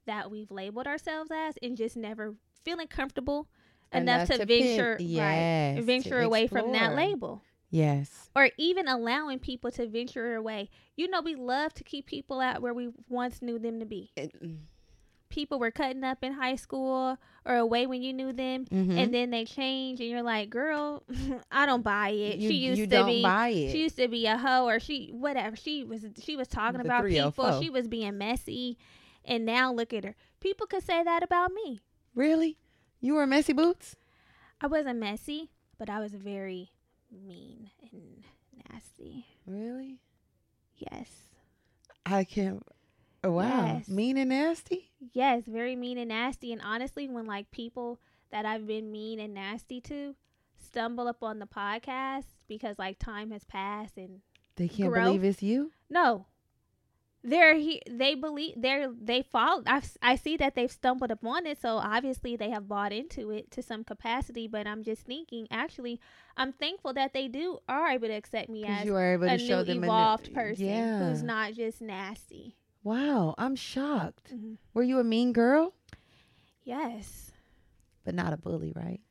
that we've labeled ourselves as, and just never feeling comfortable enough, to, pin- venture yes, right, venture away from that label Yes. or even allowing people to venture away. You know, we love to keep people out where we once knew them to be. People were cutting up in high school or away when you knew them, Mhm. and then they change, and you're like, "Girl, (laughs) I don't buy it." you, she used you to don't be. buy it. She used to be a hoe, or she whatever. She was. She was talking The about people. She was being messy, and now look at her. People could say that about me. really? You were messy boots? I wasn't messy, but I was very mean and nasty. Really? Yes. I can't. oh, Wow. Yes. Mean and nasty? Yes, very mean and nasty. And honestly, when like people that I've been mean and nasty to stumble upon the podcast because like time has passed and They can't Growth. believe it's you? no, they're he they believe they're they fall. I I see that they've stumbled upon it, so obviously they have bought into it to some capacity. But I'm just thinking, actually, I'm thankful that they do are able to accept me as you were able a to show new them evolved a new, person Yeah. who's not just nasty. Wow. I'm shocked. Mhm. Were you a mean girl? Yes. But not a bully, right?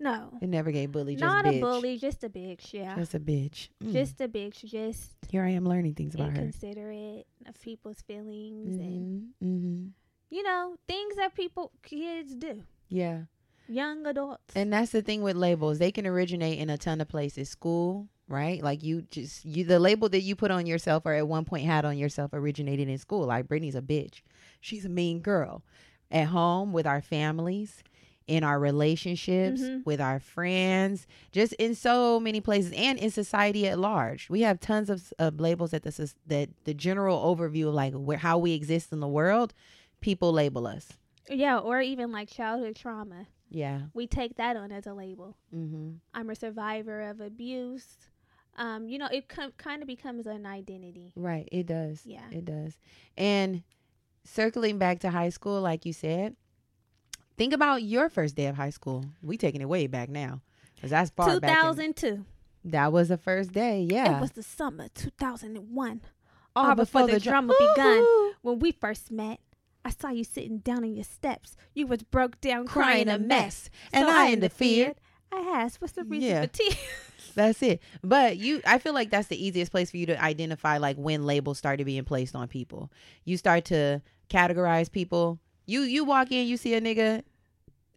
No. It never gave bully. Just Not bitch. a bully, just a bitch. Yeah. Just a bitch. Mm. just a bitch, just here I am learning things about her. inconsiderate of people's feelings and hmm hmm you know things that people kids do. Yeah. Young adults. And that's the thing with labels. They can originate in a ton of places. School, right? Like you just you the label that you put on yourself or at one point had on yourself originated in school. Like Brittany's a bitch. She's a mean girl. At home with our families, in our relationships, Mhm. with our friends, just in so many places and in society at large. We have tons of, of labels that this is that the general overview of like where how we exist in the world, people label us. yeah, or even like childhood trauma. Yeah. We take that on as a label. Mhm. I'm a survivor of abuse. Um, you know, it com- kind of becomes an identity. Right, it does. Yeah. It does. And circling back to high school, like you said, think about your first day of high school. We taking it way back now. Cause that's far back. in- 2002. that was the first day. Yeah. It was the summer 2001. all all before the drama begun. When we first met, I saw you sitting down on your steps. You was broke down, Crying crying, a mess. And So I interfered. I asked, "What's the reason Yeah. for tears?" (laughs) That's it. But you I feel like that's the easiest place for you to identify like when labels started being placed on people. You start to categorize people. You you walk in, you see a nigga,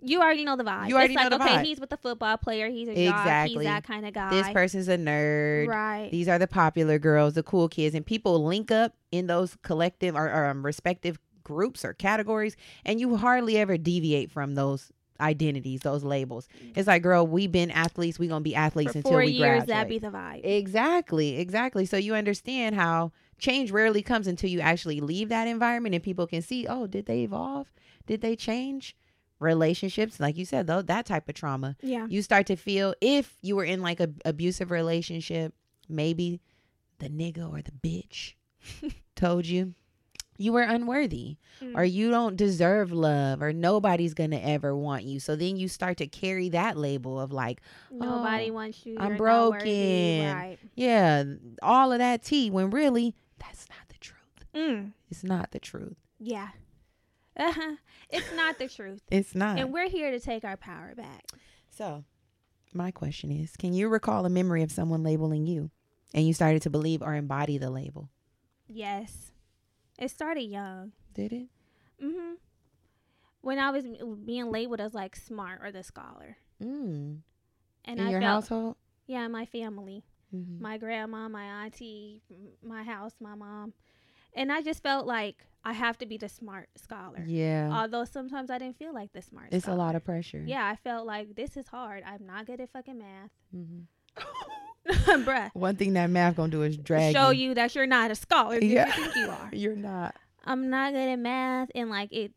You already know the vibe. You already it's like, know the okay, vibe. he's with the football player. He's a jock. Exactly. He's that kind of guy. this person's a nerd. right? These are the popular girls, the cool kids, and people link up in those collective or, or um, respective groups or categories, and you hardly ever deviate from those identities, those labels. It's like, girl, we been athletes, we gonna be athletes For until we years, graduate. that be the vibe. exactly, exactly. So you understand how change rarely comes until you actually leave that environment, and people can see, oh, did they evolve? Did they change? Relationships, like you said, though, that type of trauma yeah. you start to feel if you were in like a abusive relationship, maybe the nigga or the bitch (laughs) told you, you were unworthy Mm. or you don't deserve love or nobody's gonna ever want you so then you start to carry that label of like Nobody oh, wants you. I'm you're broken. Right. yeah all of that tea when really that's not the truth Mm. it's not the truth Yeah. Uh-huh. (laughs) It's not the truth. it's not And we're here to take our power back. so my question is can you recall a memory of someone labeling you and you started to believe or embody the label Yes. It started young. did it Mm-hmm. When I was being labeled as like smart or the scholar. mm. And in I your felt household yeah, my family. Mhm. my grandma, my auntie, my house, my mom. And I just felt like I have to be the smart scholar. yeah Although sometimes I didn't feel like the smart it's a lot of pressure Yeah, I felt like this is hard. I'm not good at fucking math. Mm-hmm. (laughs) Bruh. one thing that math gonna do is drag Show you that you're not a scholar Yeah. you think you (laughs) are. you're not I'm not good at math and like it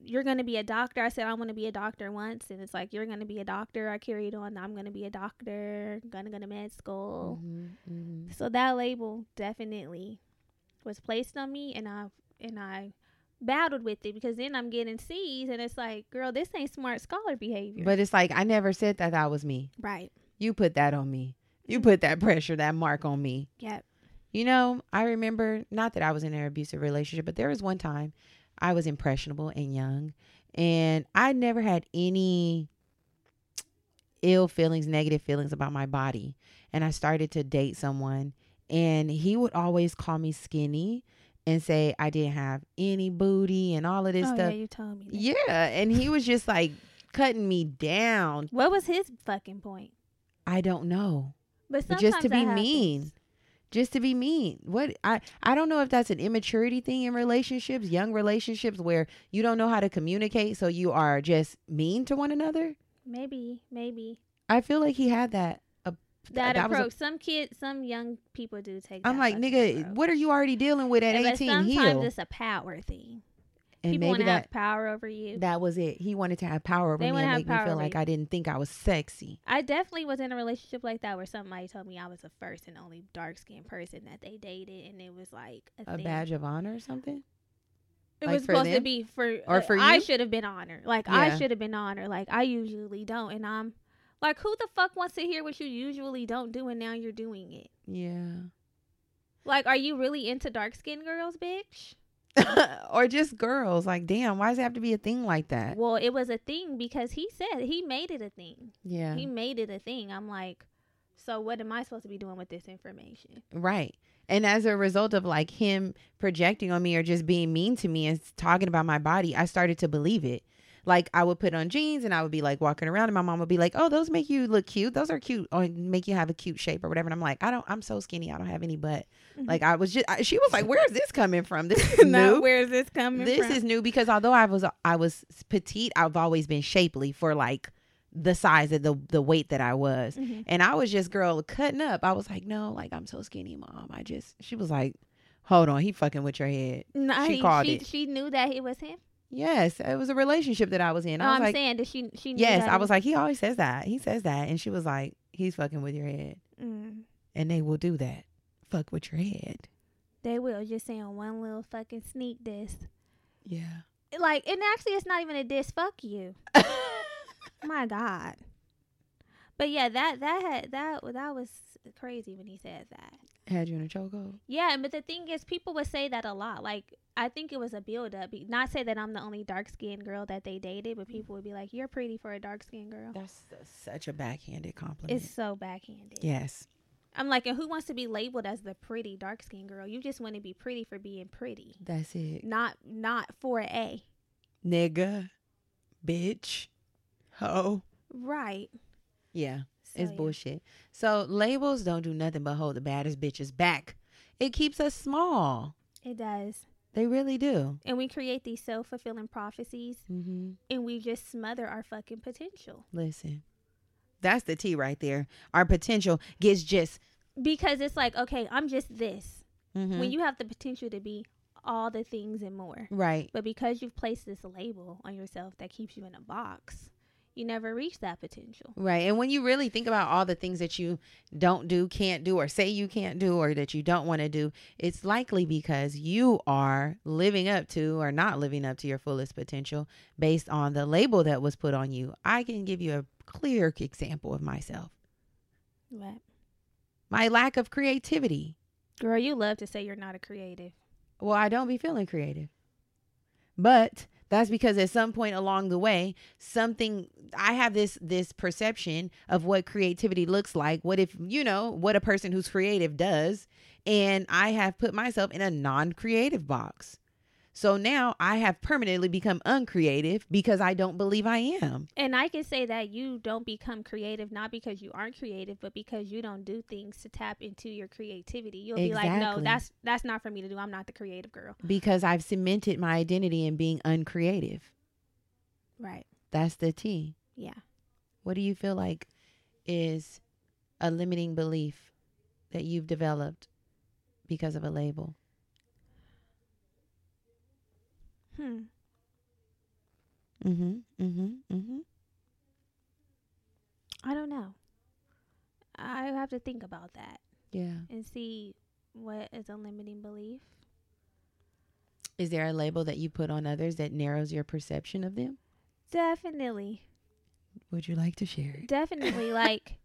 you're going to be a doctor. I said I want to be a doctor once and it's like you're going to be a doctor. I carried on I'm going to be a doctor, going to go to med school. Mhm, mhm. So that label definitely was placed on me and I and I battled with it because then I'm getting C's and it's like, girl, this ain't smart scholar behavior. But it's like I never said that that was me. right. You put that on me. You mm-hmm. put that pressure, that mark on me. Yep. You know, I remember not that I was in an abusive relationship, but there was one time I was impressionable and young, and I never had any ill feelings, negative feelings about my body. And I started to date someone, and he would always call me skinny and say I didn't have any booty and all of this oh, stuff. yeah, you told me that. Yeah, and he was just like cutting me down. What was his fucking point? I don't know. But just to be happens. mean. Just to be mean. What I I don't know if that's an immaturity thing in relationships, young relationships where you don't know how to communicate so you are just mean to one another. Maybe, maybe I feel like he had that. Uh, that, that was a- approach. some kids, some young people do take. I'm like, nigga, approach. what are you already dealing with at but 18? sometimes Heal. it's a power thing. And people want maybe to have power over you. that was it. He wanted to have power over They me and make me feel like you. I didn't think I was sexy. I definitely was in a relationship like that where somebody told me I was the first and only dark skinned person that they dated, and it was like a, A thing. badge of honor or something? It like was supposed to be for Or uh, for I should have been honored. Like Yeah. I should have been honored. Like I usually don't, and I'm like, who the fuck wants to hear what you usually don't do, and now you're doing it? Yeah. Like, are you really into dark skinned girls, bitch? (laughs) or just girls. Like, damn, why does it have to be a thing like that? Well, it was a thing because he said he made it a thing. Yeah. He made it a thing. I'm like, so what am I supposed to be doing with this information? Right. And as a result of like him projecting on me or just being mean to me and talking about my body, I started to believe it. Like I would put on jeans and I would be like walking around and my mom would be like, "Oh, those make you look cute. Those are cute or make you have a cute shape or whatever." And I'm like, "I don't I'm so skinny. I don't have any butt." Mhm. Like I was just I, she was like, "Where is this coming from? This is (laughs) new." where's this coming this from? is new because although I was I was petite, I've always been shapely for like the size of the the weight that I was. Mhm. And I was just girl cutting up. I was like, no, like I'm so skinny, mom. I just she was like, hold on, he fucking with your head. Nah, She he- called she, it. She knew that it was him. Yes, it was a relationship that I was in. No, I was I'm like, saying that she she knew yes, I was like, he always says that. He says that, and she was like, he's fucking with your head, Mm, and they will do that. Fuck with your head. they will just say one little fucking sneak diss. Yeah. Like, and actually, it's not even a diss. Fuck you. (laughs) My God. But yeah, that that had that that was crazy when he said that. Had you in a chokehold? Yeah, but the thing is, people would say that a lot. Like, I think it was a build up. Not say that I'm the only dark skinned girl that they dated, but people would be like, "You're pretty for a dark skinned girl." That's such a backhanded compliment. It's so backhanded. yes. I'm like, and who wants to be labeled as the pretty dark skinned girl? You just want to be pretty for being pretty, That's it. not not for a Nigga, bitch, hoe. right. Yeah. So, It's yeah. bullshit. So labels don't do nothing but hold the baddest bitches back. It keeps us small. It does, They really do. and we create these self fulfilling prophecies, Mm-hmm. and we just smother our fucking potential Listen, that's the T right there. Our potential gets just. because it's like, okay, I'm just this. mhm. When you have the potential to be all the things and more, right. but because you've placed this label on yourself that keeps you in a box, you never reach that potential. Right. And when you really think about all the things that you don't do, can't do, or say you can't do, or that you don't want to do, it's likely because you are living up to or not living up to your fullest potential based on the label that was put on you. I can give you a clear example of myself What? my lack of creativity. Girl, you love to say you're not a creative. Well, I don't be feeling creative. But that's because at some point along the way, something I have this this perception of what creativity looks like. What if, you know, what a person who's creative does, and I have put myself in a non-creative box. So now I have permanently become uncreative because I don't believe I am. And I can say that you don't become creative not because you aren't creative, but because you don't do things to tap into your creativity. You'll be like, no, that's that's not for me to do. I'm not the creative girl. Because I've cemented my identity in being uncreative. Right. That's the T. Yeah. What do you feel like is a limiting belief that you've developed because of a label? Hmm. Mm-hmm. Mm-hmm. Mm-hmm. I don't know. I have to think about that Yeah. and see what is a limiting belief. Is there a label that you put on others that narrows your perception of them? Definitely. Would you like to share it? Definitely. (laughs) like,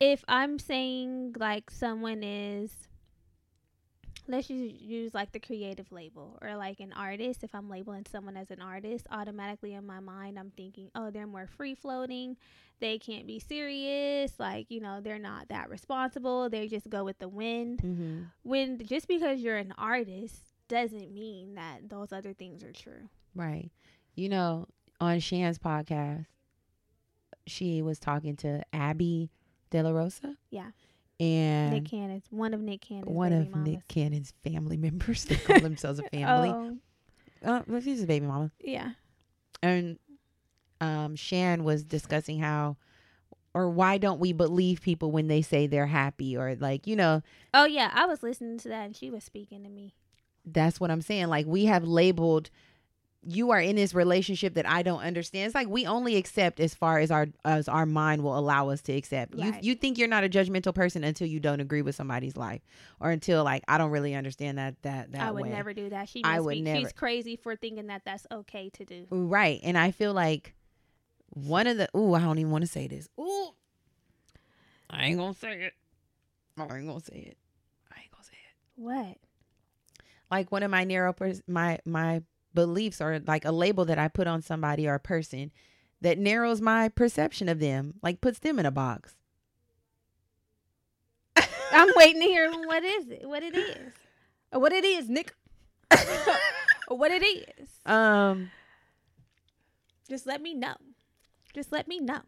if I'm saying, like, someone is, let's just use, like, the creative label or, like, an artist. If I'm labeling someone as an artist, automatically in my mind, I'm thinking, oh, they're more free floating. They can't be serious. Like, you know, they're not that responsible. They just go with the wind. Mm-hmm. When just because you're an artist doesn't mean that those other things are true. Right. You know, on Shan's podcast, she was talking to Abby De La Rosa. Yeah. And Nick Cannon's one of Nick Cannon's one of mamas. Nick Cannon's family (laughs) members. They call themselves a (laughs) family. Oh, Uh, she's a baby mama. yeah. and um Shan was discussing how or why don't we believe people when they say they're happy or like you know Oh yeah, I was listening to that and she was speaking to me. that's what I'm saying like we have labeled you are in this relationship that I don't understand it's like we only accept as far as our as our mind will allow us to accept you Right. you think you're not a judgmental person until you don't agree with somebody's life or until like I don't really understand that that that I would way. never do that. She I would be, never. She's crazy for thinking that that's okay to do. right and I feel like one of the ooh I don't even want to say this ooh I ain't gonna say it I ain't gonna say it I ain't gonna say it What? like one of my narrow pers- my my beliefs or like a label that I put on somebody or a person that narrows my perception of them like puts them in a box I'm waiting to hear what is it? What it is? What it is, Nick? (laughs) what it is? um Just let me know. Just let me know.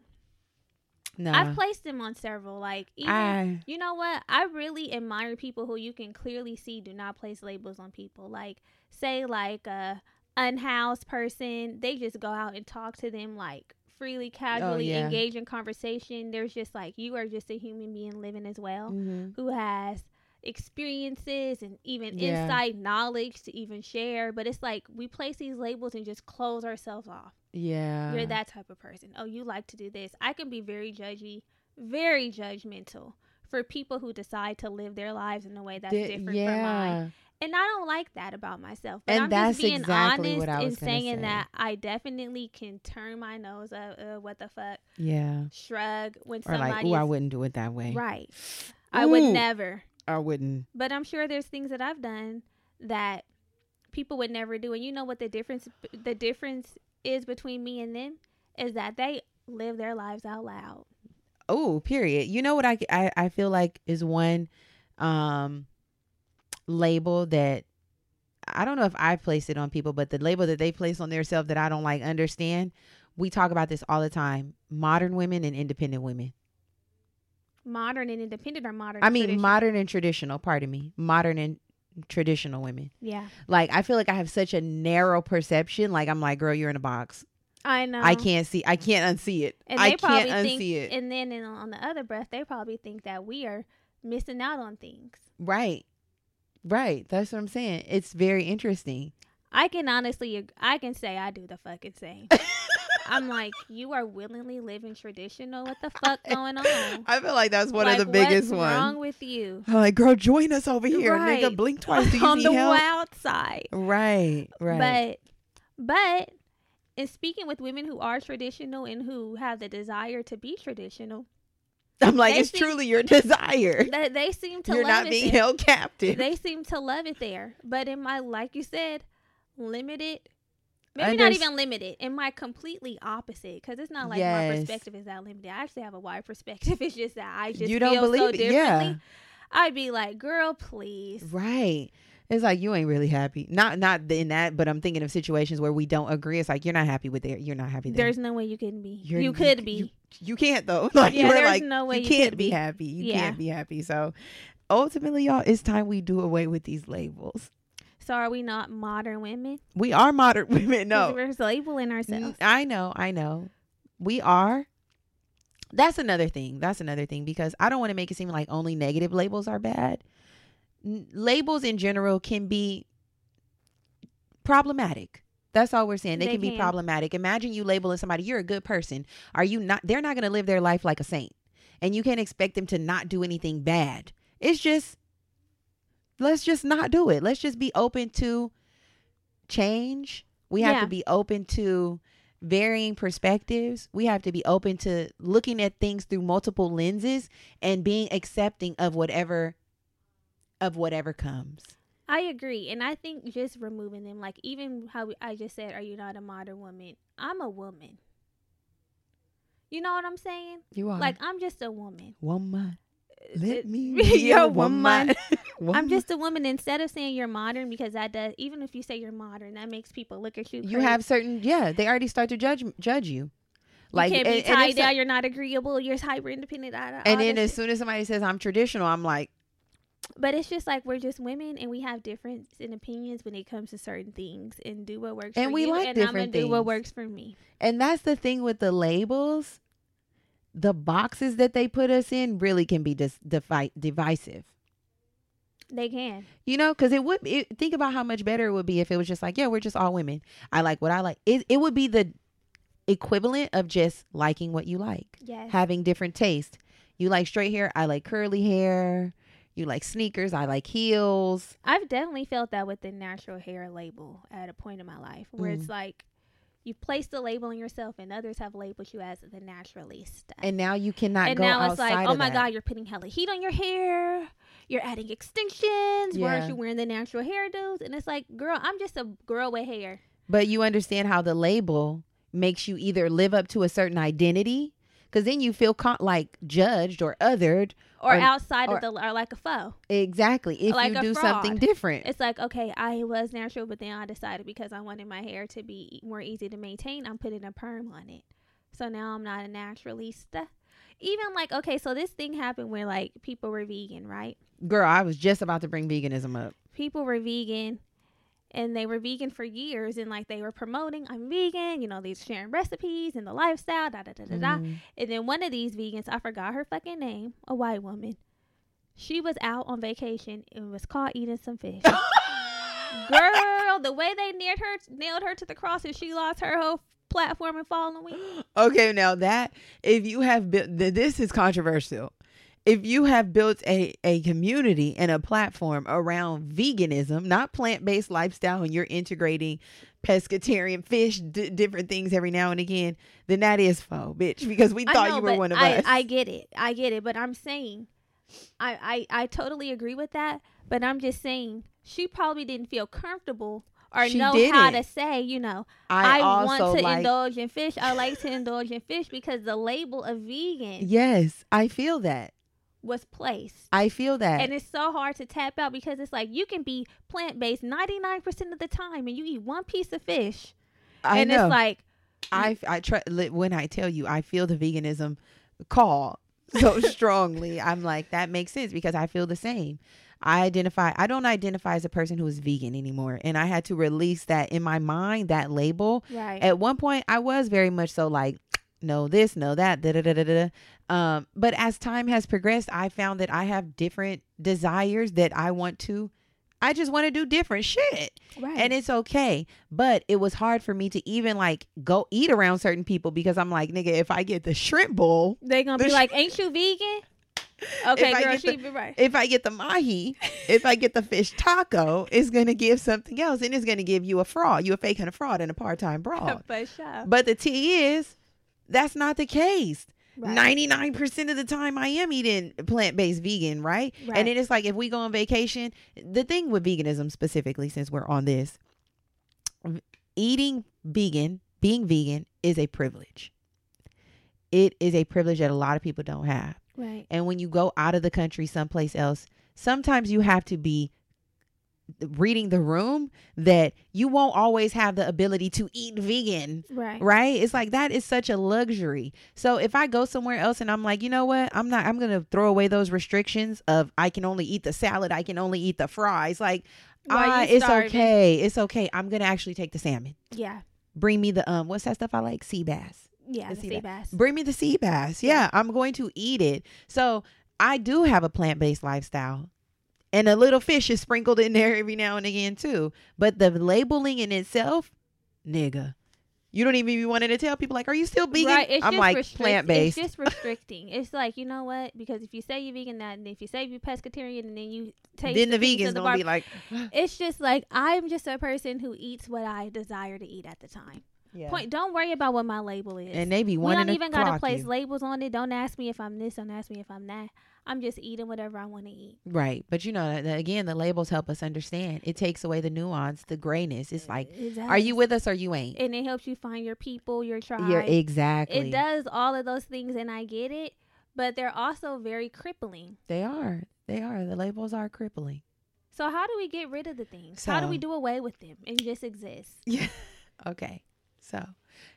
no I've placed them on several. Like even I You know what? I really admire people who you can clearly see do not place labels on people. Like, say, like a unhoused person, they just go out and talk to them like freely, casually, yeah. engage in conversation. There's just like you are just a human being living as well, Mhm. who has experiences and even Yeah. insight, knowledge to even share. But it's like we place these labels and just close ourselves off. yeah You're that type of person. Oh, you like to do this. I can be very judgy, very judgmental for people who decide to live their lives in a way that's Di- different from mine. And I don't like that about myself. But And I'm that's just being exactly honest what I and was saying say. that I definitely can turn my nose up, uh, what the fuck, yeah shrug when or like ooh I wouldn't do it that way right. I would Ooh. never. I wouldn't But I'm sure there's things that I've done that people would never do. And you know what the difference the difference is between me and them is that they live their lives out loud. oh period you know what I, I i feel like is one um label that i don't know if i placed it on people but the label that they place on themselves that i don't like understand we talk about this all the time modern women and independent women. Modern and independent are modern? i mean modern and traditional pardon me modern and traditional women. Yeah, like i feel like i have such a narrow perception like i'm like girl you're in a box. I know. i can't see i can't unsee it. And i can't unsee think, it. and then in, on the other breath, they probably think that we are missing out on things. right right that's what i'm saying it's very interesting I can honestly, I can say I do the fucking same. (laughs) I'm like, you are willingly living traditional. What the fuck going on? I feel like that's one like, of the biggest ones. what's wrong with you? I'm like, girl, join us over here, Right. nigga. Blink twice. Do you on need the help? wild side. Right, right. But but in speaking with women who are traditional and who have the desire to be traditional, (laughs) I'm like, they it's seem- truly your desire. they, they seem to You're not being there. held captive. They seem to love it there. But in my like you said, limited Maybe not even limited. In my completely opposite, because it's not like Yes. my perspective is that limited. I actually have a wide perspective. (laughs) It's just that I just you don't feel believe so it. differently. Yeah. I'd be like, girl, please. Right. It's like you ain't really happy. Not not in that, but I'm thinking of situations where we don't agree. It's like you're not happy with there. You're not happy there. There's no way you can be. You're- you could be. You, you can't though. (laughs) Like Yeah, there's like no way you you can't be happy. You Yeah. can't be happy. So ultimately, y'all, it's time we do away with these labels. so are we not modern women? We are modern (laughs) women. No, we're labeling ourselves. I know, I know. We are. That's another thing. That's another thing because I don't want to make it seem like only negative labels are bad. N- labels in general can be problematic. That's all we're saying. They, They can, be problematic. Imagine you labeling somebody, you're a good person. Are you not? They're not going to live their life like a saint. And you can't expect them to not do anything bad. It's just, let's just not do it. Let's just be open to change. We have Yeah. to be open to varying perspectives. We have to be open to looking at things through multiple lenses and being accepting of whatever of whatever comes. I agree, and I think just removing them, like even how I just said, "Are you not a modern woman?" I'm a woman. You know what I'm saying? You are Like I'm just a woman. woman. Uh, Let uh, me you're (laughs) be a a woman. (laughs) I'm just a woman. Instead of saying you're modern, because that does, even if you say you're modern, that makes people look at you. you crazy. have certain yeah, they already start to judge judge you. Like, you can't be and- and if tied so- You're not agreeable. You're hyper independent. and then as soon as somebody says I'm traditional, I'm like, but it's just like we're just women, and we have difference in opinions when it comes to certain things, and do what works. And for we you, like and I'm different gonna do what works for me. And that's the thing with the labels. The boxes that they put us in really can be dis- defi- divisive. They can. You know, because it would it, think about how much better it would be if it was just like, yeah, we're just all women. I like what I like. It it would be the equivalent of just liking what you like, Yes. having different taste. You like straight hair, I like curly hair. You like sneakers, I like heels. I've definitely felt that with the natural hair label at a point in my life where Mm. it's like you place the label on yourself and others have labeled you as the naturalista. And now you cannot And go now it's like, oh my that. God, you're putting hella heat on your hair. You're adding extensions. Why aren't you wearing the natural hairdos? And it's like, girl, I'm just a girl with hair. But you understand how the label makes you either live up to a certain identity, because then you feel con- like judged or othered. Or, Or- outside or- of the, or like a foe. Exactly. If Like you do fraud. something different. It's like, okay, I was natural, but then I decided because I wanted my hair to be more easy to maintain, I'm putting a perm on it. So now I'm not a naturalista. Even like, okay, so this thing happened where like people were vegan, right? Girl, I was just about to bring veganism up. People were vegan and they were vegan for years and like they were promoting, I'm vegan, you know, these sharing recipes and the lifestyle, da da da da da. Mhm. And then one of these vegans, I forgot her fucking name, a white woman. She was out on vacation and was caught eating some fish. (laughs) Girl, the way they nailed her nailed her to the cross and she lost her whole platform and following. (gasps) Okay, now that if you have been this is controversial. If you have built a, a community and a platform around veganism, not plant based lifestyle, and you're integrating pescatarian fish, d- different things every now and again, then that is faux, bitch. (laughs) Because we thought know, you were one of I, us. I get it. I get it. But I'm saying I, I I totally agree with that. But I'm just saying she probably didn't feel comfortable or She know how to say, you know, I, I, want to like. indulge in fish. I like to indulge in fish because the label of vegan yes, I feel that. Was placed. I feel that. And it's so hard to tap out because it's like you can be plant based 99% of the time and you eat one piece of fish. I and know. it's like, I I try when I tell you I feel the veganism call so (laughs) strongly. I'm like that makes sense because I feel the same. I identify I don't identify as a person who is vegan anymore and I had to release that in my mind that label. right. At one point I was very much so like no this, no that, da da da da da. Um but as time has progressed I found that I have different desires that I want to I just want to do different shit. Right. And it's okay. But it was hard for me to even like go eat around certain people because I'm like, nigga, if I get the shrimp bowl, they gonna the be sh- like, "Ain't you vegan?" (laughs) Okay, I girl, she the- be right. if I get the mahi, if I get the fish taco, it's gonna give something else, and it's gonna give you a fraud, you a fake and a fraud and a part time (laughs) broad. For sure. But the T is, that's not the case. Ninety nine percent of the time, I am eating plant based vegan, right? Right. And then it's like if we go on vacation, the thing with veganism specifically, since we're on this, eating vegan, being vegan is a privilege. It is a privilege that a lot of people don't have. Right. And when you go out of the country someplace else, sometimes you have to be reading the room that you won't always have the ability to eat vegan Right. right it's like that is such a luxury so if i go somewhere else and i'm like you know what i'm not i'm gonna throw away those restrictions of i can only eat the salad i can only eat the fries like ah, you it's okay it's okay i'm gonna actually take the salmon Yeah. bring me the um what's that stuff i like sea bass Yeah. Let's The see sea that. bass. Bring me the sea bass. Yeah, I'm going to eat it. So I do have a plant based lifestyle. And a little fish is sprinkled in there every now and again too. But the labeling in itself, nigga. You don't even be wanting to tell people like, are you still vegan? Right. It's I'm just like restrict- plant based. It's just (laughs) restricting. it's like you know what? Because if you say you're vegan, that and if you say you're pescatarian, and then you taste Then the things vegans the gonna bar- be like, (sighs) (sighs) It's just like I'm just a person who eats what I desire to eat at the time. yeah. Point. Don't worry about what my label is. And they be we wanting don't to even gotta place you. labels on it. Don't ask me if I'm this. Don't ask me if I'm that. I'm just eating whatever I want to eat. Right. But you know, that- that again, the labels help us understand. It takes away the nuance, the grayness. It's like, It are you with us or you ain't? And it helps you find your people, your tribe. You're exactly. It does all of those things, and I get it. But they're also very crippling. They are. They are. The labels are crippling. So how do we get rid of the things? how do we do away with them and just exist? (laughs) Yeah. Okay. So,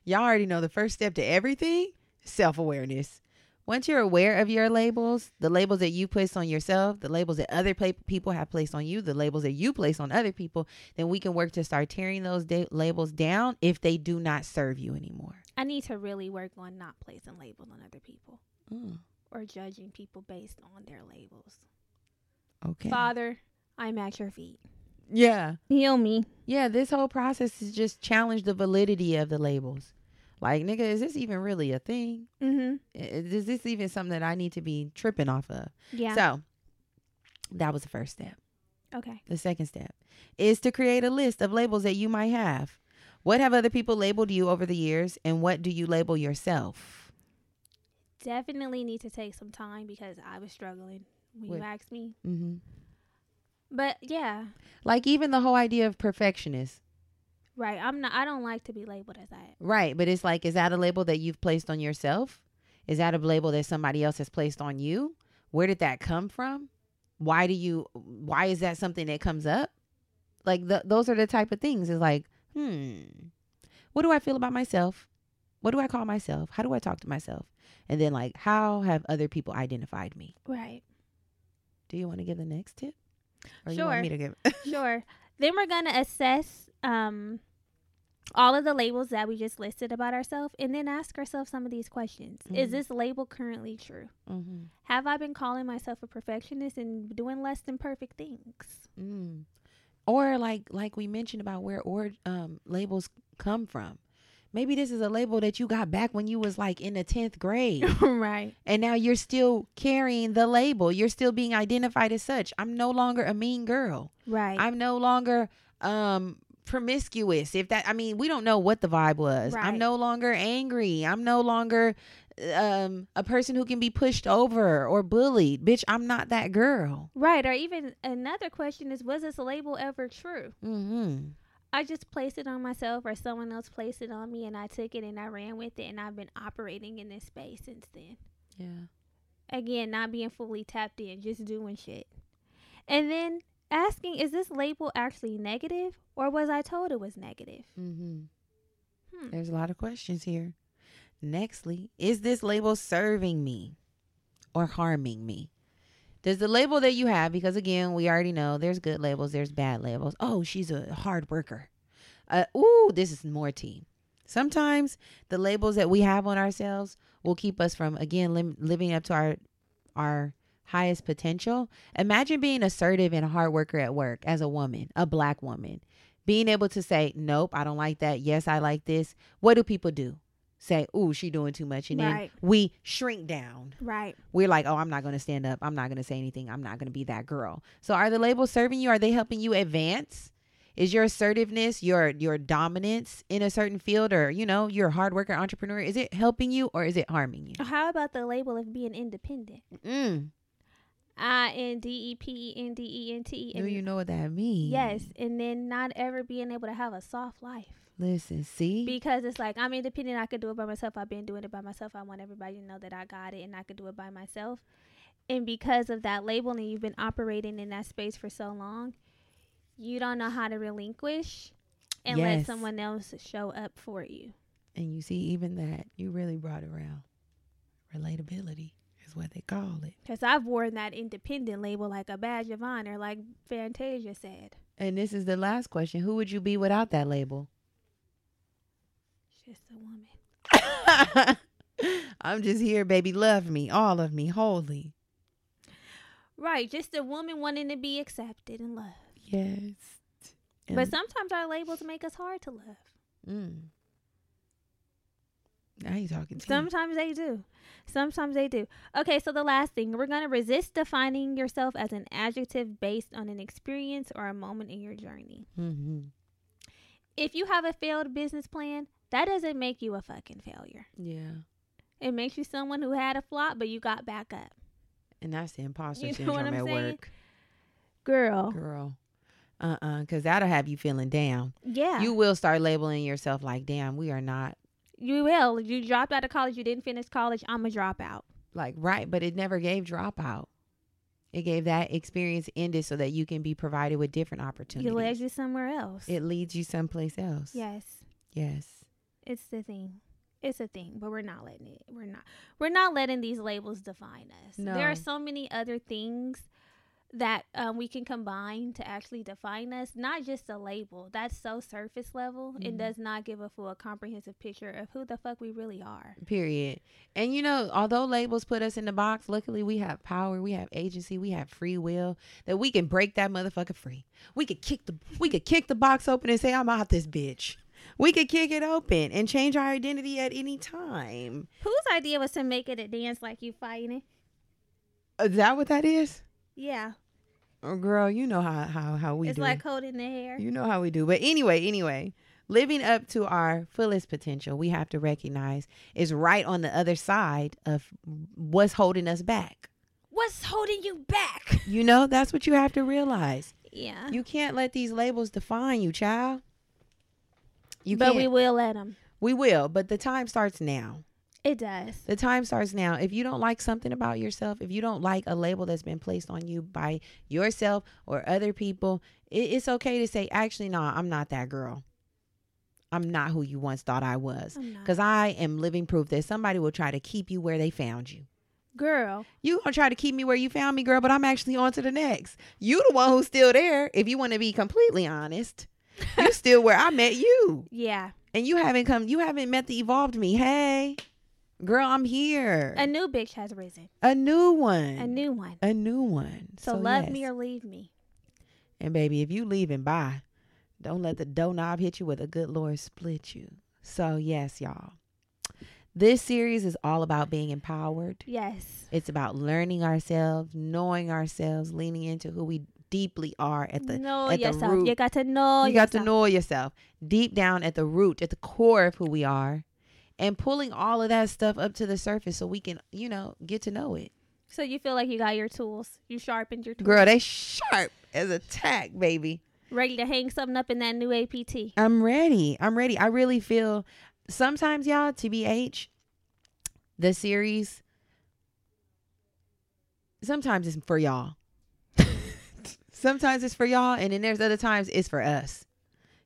y'all already know the first step to everything self awareness. Once you're aware of your labels, the labels that you place on yourself, the labels that other people have placed on you, the labels that you place on other people, then we can work to start tearing those da- labels down if they do not serve you anymore. I need to really work on not placing labels on other people Mm, or judging people based on their labels. okay. Father, I'm at your feet. Yeah. Heal me. Yeah. This whole process is just challenge the validity of the labels. Like, nigga, is this even really a thing? Mm-hmm. Is this even something that I need to be tripping off of? Yeah. So that was the first step. okay. The second step is to create a list of labels that you might have. What have other people labeled you over the years, and what do you label yourself? Definitely need to take some time because I was struggling when With- you asked me. Mm-hmm. But yeah, Like even the whole idea of perfectionist, right. I'm not. I don't like to be labeled as that. right? But it's like, is that a label that you've placed on yourself? Is that a label that somebody else has placed on you? Where did that come from? Why do you? Why is that something that comes up? Like the, those are the type of things. Is like, hmm, what do I feel about myself? What do I call myself? How do I talk to myself? And then like, how have other people identified me? Right. Do you want to give the next tip? Or you Sure. want me to give? (laughs) Sure. then we're gonna assess um all of the labels that we just listed about ourselves and then ask ourselves some of these questions. Is Mhm. this label currently true? mm-hmm. Have I been calling myself a perfectionist and doing less than perfect things? Mm. Or like like we mentioned about where or um labels come from. Maybe this is a label that you got back when you was like in the 10th grade (laughs) right. and now you're still carrying the label. You're still being identified as such. I'm no longer a mean girl. Right. I'm no longer um promiscuous. If that I mean, we don't know what the vibe was. Right. I'm no longer angry. I'm no longer um a person who can be pushed over or bullied. Bitch, I'm not that girl. right. Or even another question is was this label ever true? Mhm. I just placed it on myself or someone else placed it on me and I took it and I ran with it and I've been operating in this space since then. Yeah. Again, not being fully tapped in, just doing shit. And then asking, is this label actually negative or was I told it was negative? Mhm. Hmm. There's a lot of questions here. Nextly, is this label serving me or harming me? Does the label that you have, because again, we already know there's good labels, there's bad labels. Oh, she's a hard worker. Uh, ooh, this is more tea. Sometimes the labels that we have on ourselves will keep us from again lim- living up to our our highest potential, imagine being assertive and a hard worker at work as a woman, a black woman. Being able to say, nope, I don't like that. Yes, I like this. What do people do? Say, ooh, she doing too much. And Right. then we shrink down. Right. We're like, oh, I'm not going to stand up. I'm not going to say anything. I'm not going to be that girl. So are the labels serving you? Are they helping you advance? Is your assertiveness, your your dominance in a certain field, or you know, you're a hard worker entrepreneur? Is it helping you or is it harming you? How about the label of being independent? Mm. I N D E P E N D E N T. Do you know what that means? Yes, and then not ever being able to have a soft life Listen, see, because it's like I'm independent. I could do it by myself. I've been doing it by myself. I want everybody to know that I got it and I could do it by myself. And because of that label, and you've been operating in that space for so long, you don't know how to relinquish and let someone else show up for you. and you see, even that you really brought around relatability is what they call it. Because I've worn that independent label like a badge of honor, like Fantasia said. And this is the last question: Who would you be without that label? Just a woman. (laughs) I'm just here, baby. Love me, all of me, wholly. Right, just a woman wanting to be accepted and loved. Yes. But sometimes our labels make us hard to love. Mm. Now you talking to me. Sometimes they do. Sometimes they do. Okay, so the last thing, we're going to resist defining yourself as an adjective based on an experience or a moment in your journey. hmm If you have a failed business plan, that doesn't make you a fucking failure. Yeah. It makes you someone who had a flop, but you got back up. And that's the imposter You know syndrome I'm at saying? work. Girl. Girl. Uh-uh. Because that'll have you feeling down. Yeah. You will start labeling yourself like, damn, we are not You will. You dropped out of college, you didn't finish college, I'm a dropout. like right, but it never gave dropout. It gave that experience ended so that you can be provided with different opportunities. It leads you somewhere else. it leads you someplace else. yes. Yes. It's the thing. It's a thing, but we're not letting it. We're not. We're not letting these labels define us. There are so many other things that um, we can combine to actually define us. Not just a label. That's so surface level. It Mhm. does not give a full comprehensive picture of who the fuck we really are. Period. And you know, although labels put us in the box, luckily we have power, we have agency, we have free will that we can break that motherfucker free. We could kick the we could kick the box open and say, I'm out this bitch. We could kick it open and change our identity at any time. Whose idea was to make it a dance like you fighting? Is that what that is? Yeah, Oh girl, you know how how, how we it's do. like holding the hair. You know how we do. But anyway, anyway, living up to our fullest potential, we have to recognize is right on the other side of what's holding us back. What's holding you back? (laughs) You know, that's what you have to realize. Yeah, You can't let these labels define you, child. You but can't. we We, will let them. We will, but the time starts now. It does. The time starts now. If you don't like something about yourself, if you don't like a label that's been placed on you by yourself or other people, it, it's okay to say, actually, no, I'm not that girl. I'm not who you once thought I was. Because I am living proof that somebody will try to keep you where they found you. Girl, You gonna try to keep me where you found me, girl, but I'm actually on to the next. You the one who's still there. If you want to be completely honest, you (laughs) still where I met you, yeah. and you haven't come. You haven't met the evolved me. Hey, girl, I'm here. A new bitch has risen. A new one. A new one. A new one. So, love yes. me or leave me. and baby, if you leaving by, don't let the doorknob hit you with a good Lord split you. So yes, y'all. This series is all about being empowered. Yes. It's about learning ourselves, knowing ourselves, leaning into who we deeply are at the know at the root. You got to know you got to know yourself deep down at the root, at the core of who we are, and pulling all of that stuff up to the surface so we can, you know, get to know it. So you feel like you got your tools. You sharpened your tools. Girl, they sharp as a tack, baby. Ready to hang something up in that new APT. I'm ready. I'm ready. I really feel sometimes, y'all, TBH, the series, sometimes it's for y'all. (laughs) sometimes it's for y'all, and then there's other times it's for us.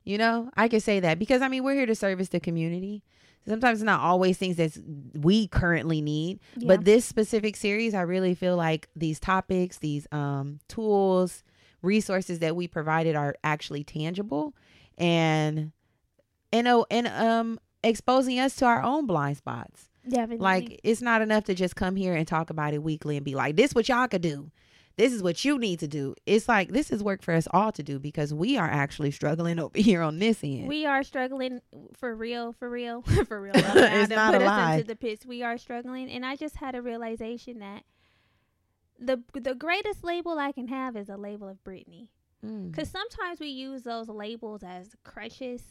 You know, I can say that because I mean, we're here to service the community. Sometimes it's not always things that we currently need, Yeah. but this specific series, I really feel like these topics, these um, tools, resources that we provided are actually tangible and and oh and um exposing us to our own blind spots Definitely. Like it's not enough to just come here and talk about it weekly and be like, "This what y'all could do. This is what you need to do." It's like this is work for us all to do because we are actually struggling (laughs) over here on this end. we are struggling for real, for real, (laughs) for real. (laughs) It's not a put us lie. Into the pits. We are struggling, and I just had a realization that the the greatest label I can have is a label of Britney. Mm, Because sometimes we use those labels as crutches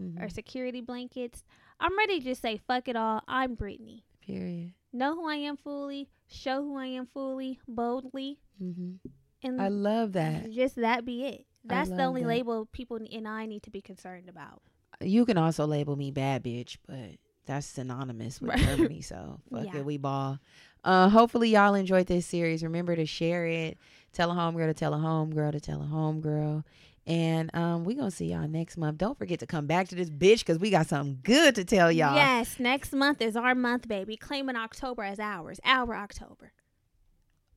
mhm, or security blankets. I'm ready to just say, fuck it all. I'm Britney. period. Know who I am fully, show who I am fully, boldly, hmm and I love that. just that be it. That's the only that. label people and I need to be concerned about. You can also label me bad bitch, but that's synonymous with Right. Germani. So (laughs) fuck Yeah. it, we ball. Uh, hopefully y'all enjoyed this series. Remember to share it. Tell a homegirl to tell a homegirl to tell a homegirl. And um, we gonna see y'all next month. Don't forget to come back to this bitch because we got something good to tell y'all. Yes, next month is our month, baby. Claiming October as ours. Our October.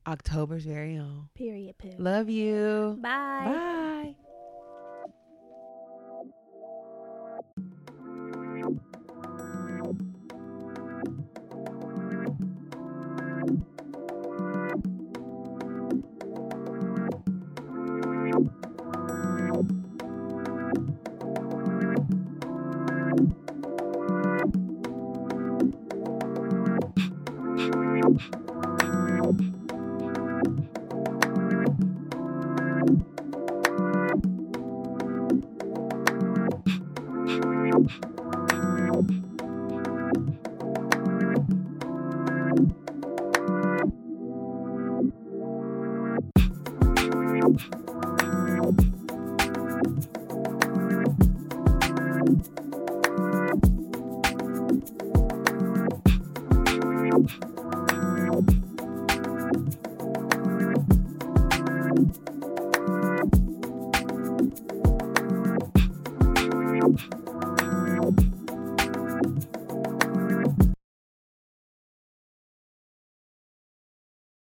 October's very own. Period. Poo. Love you. Bye. Bye.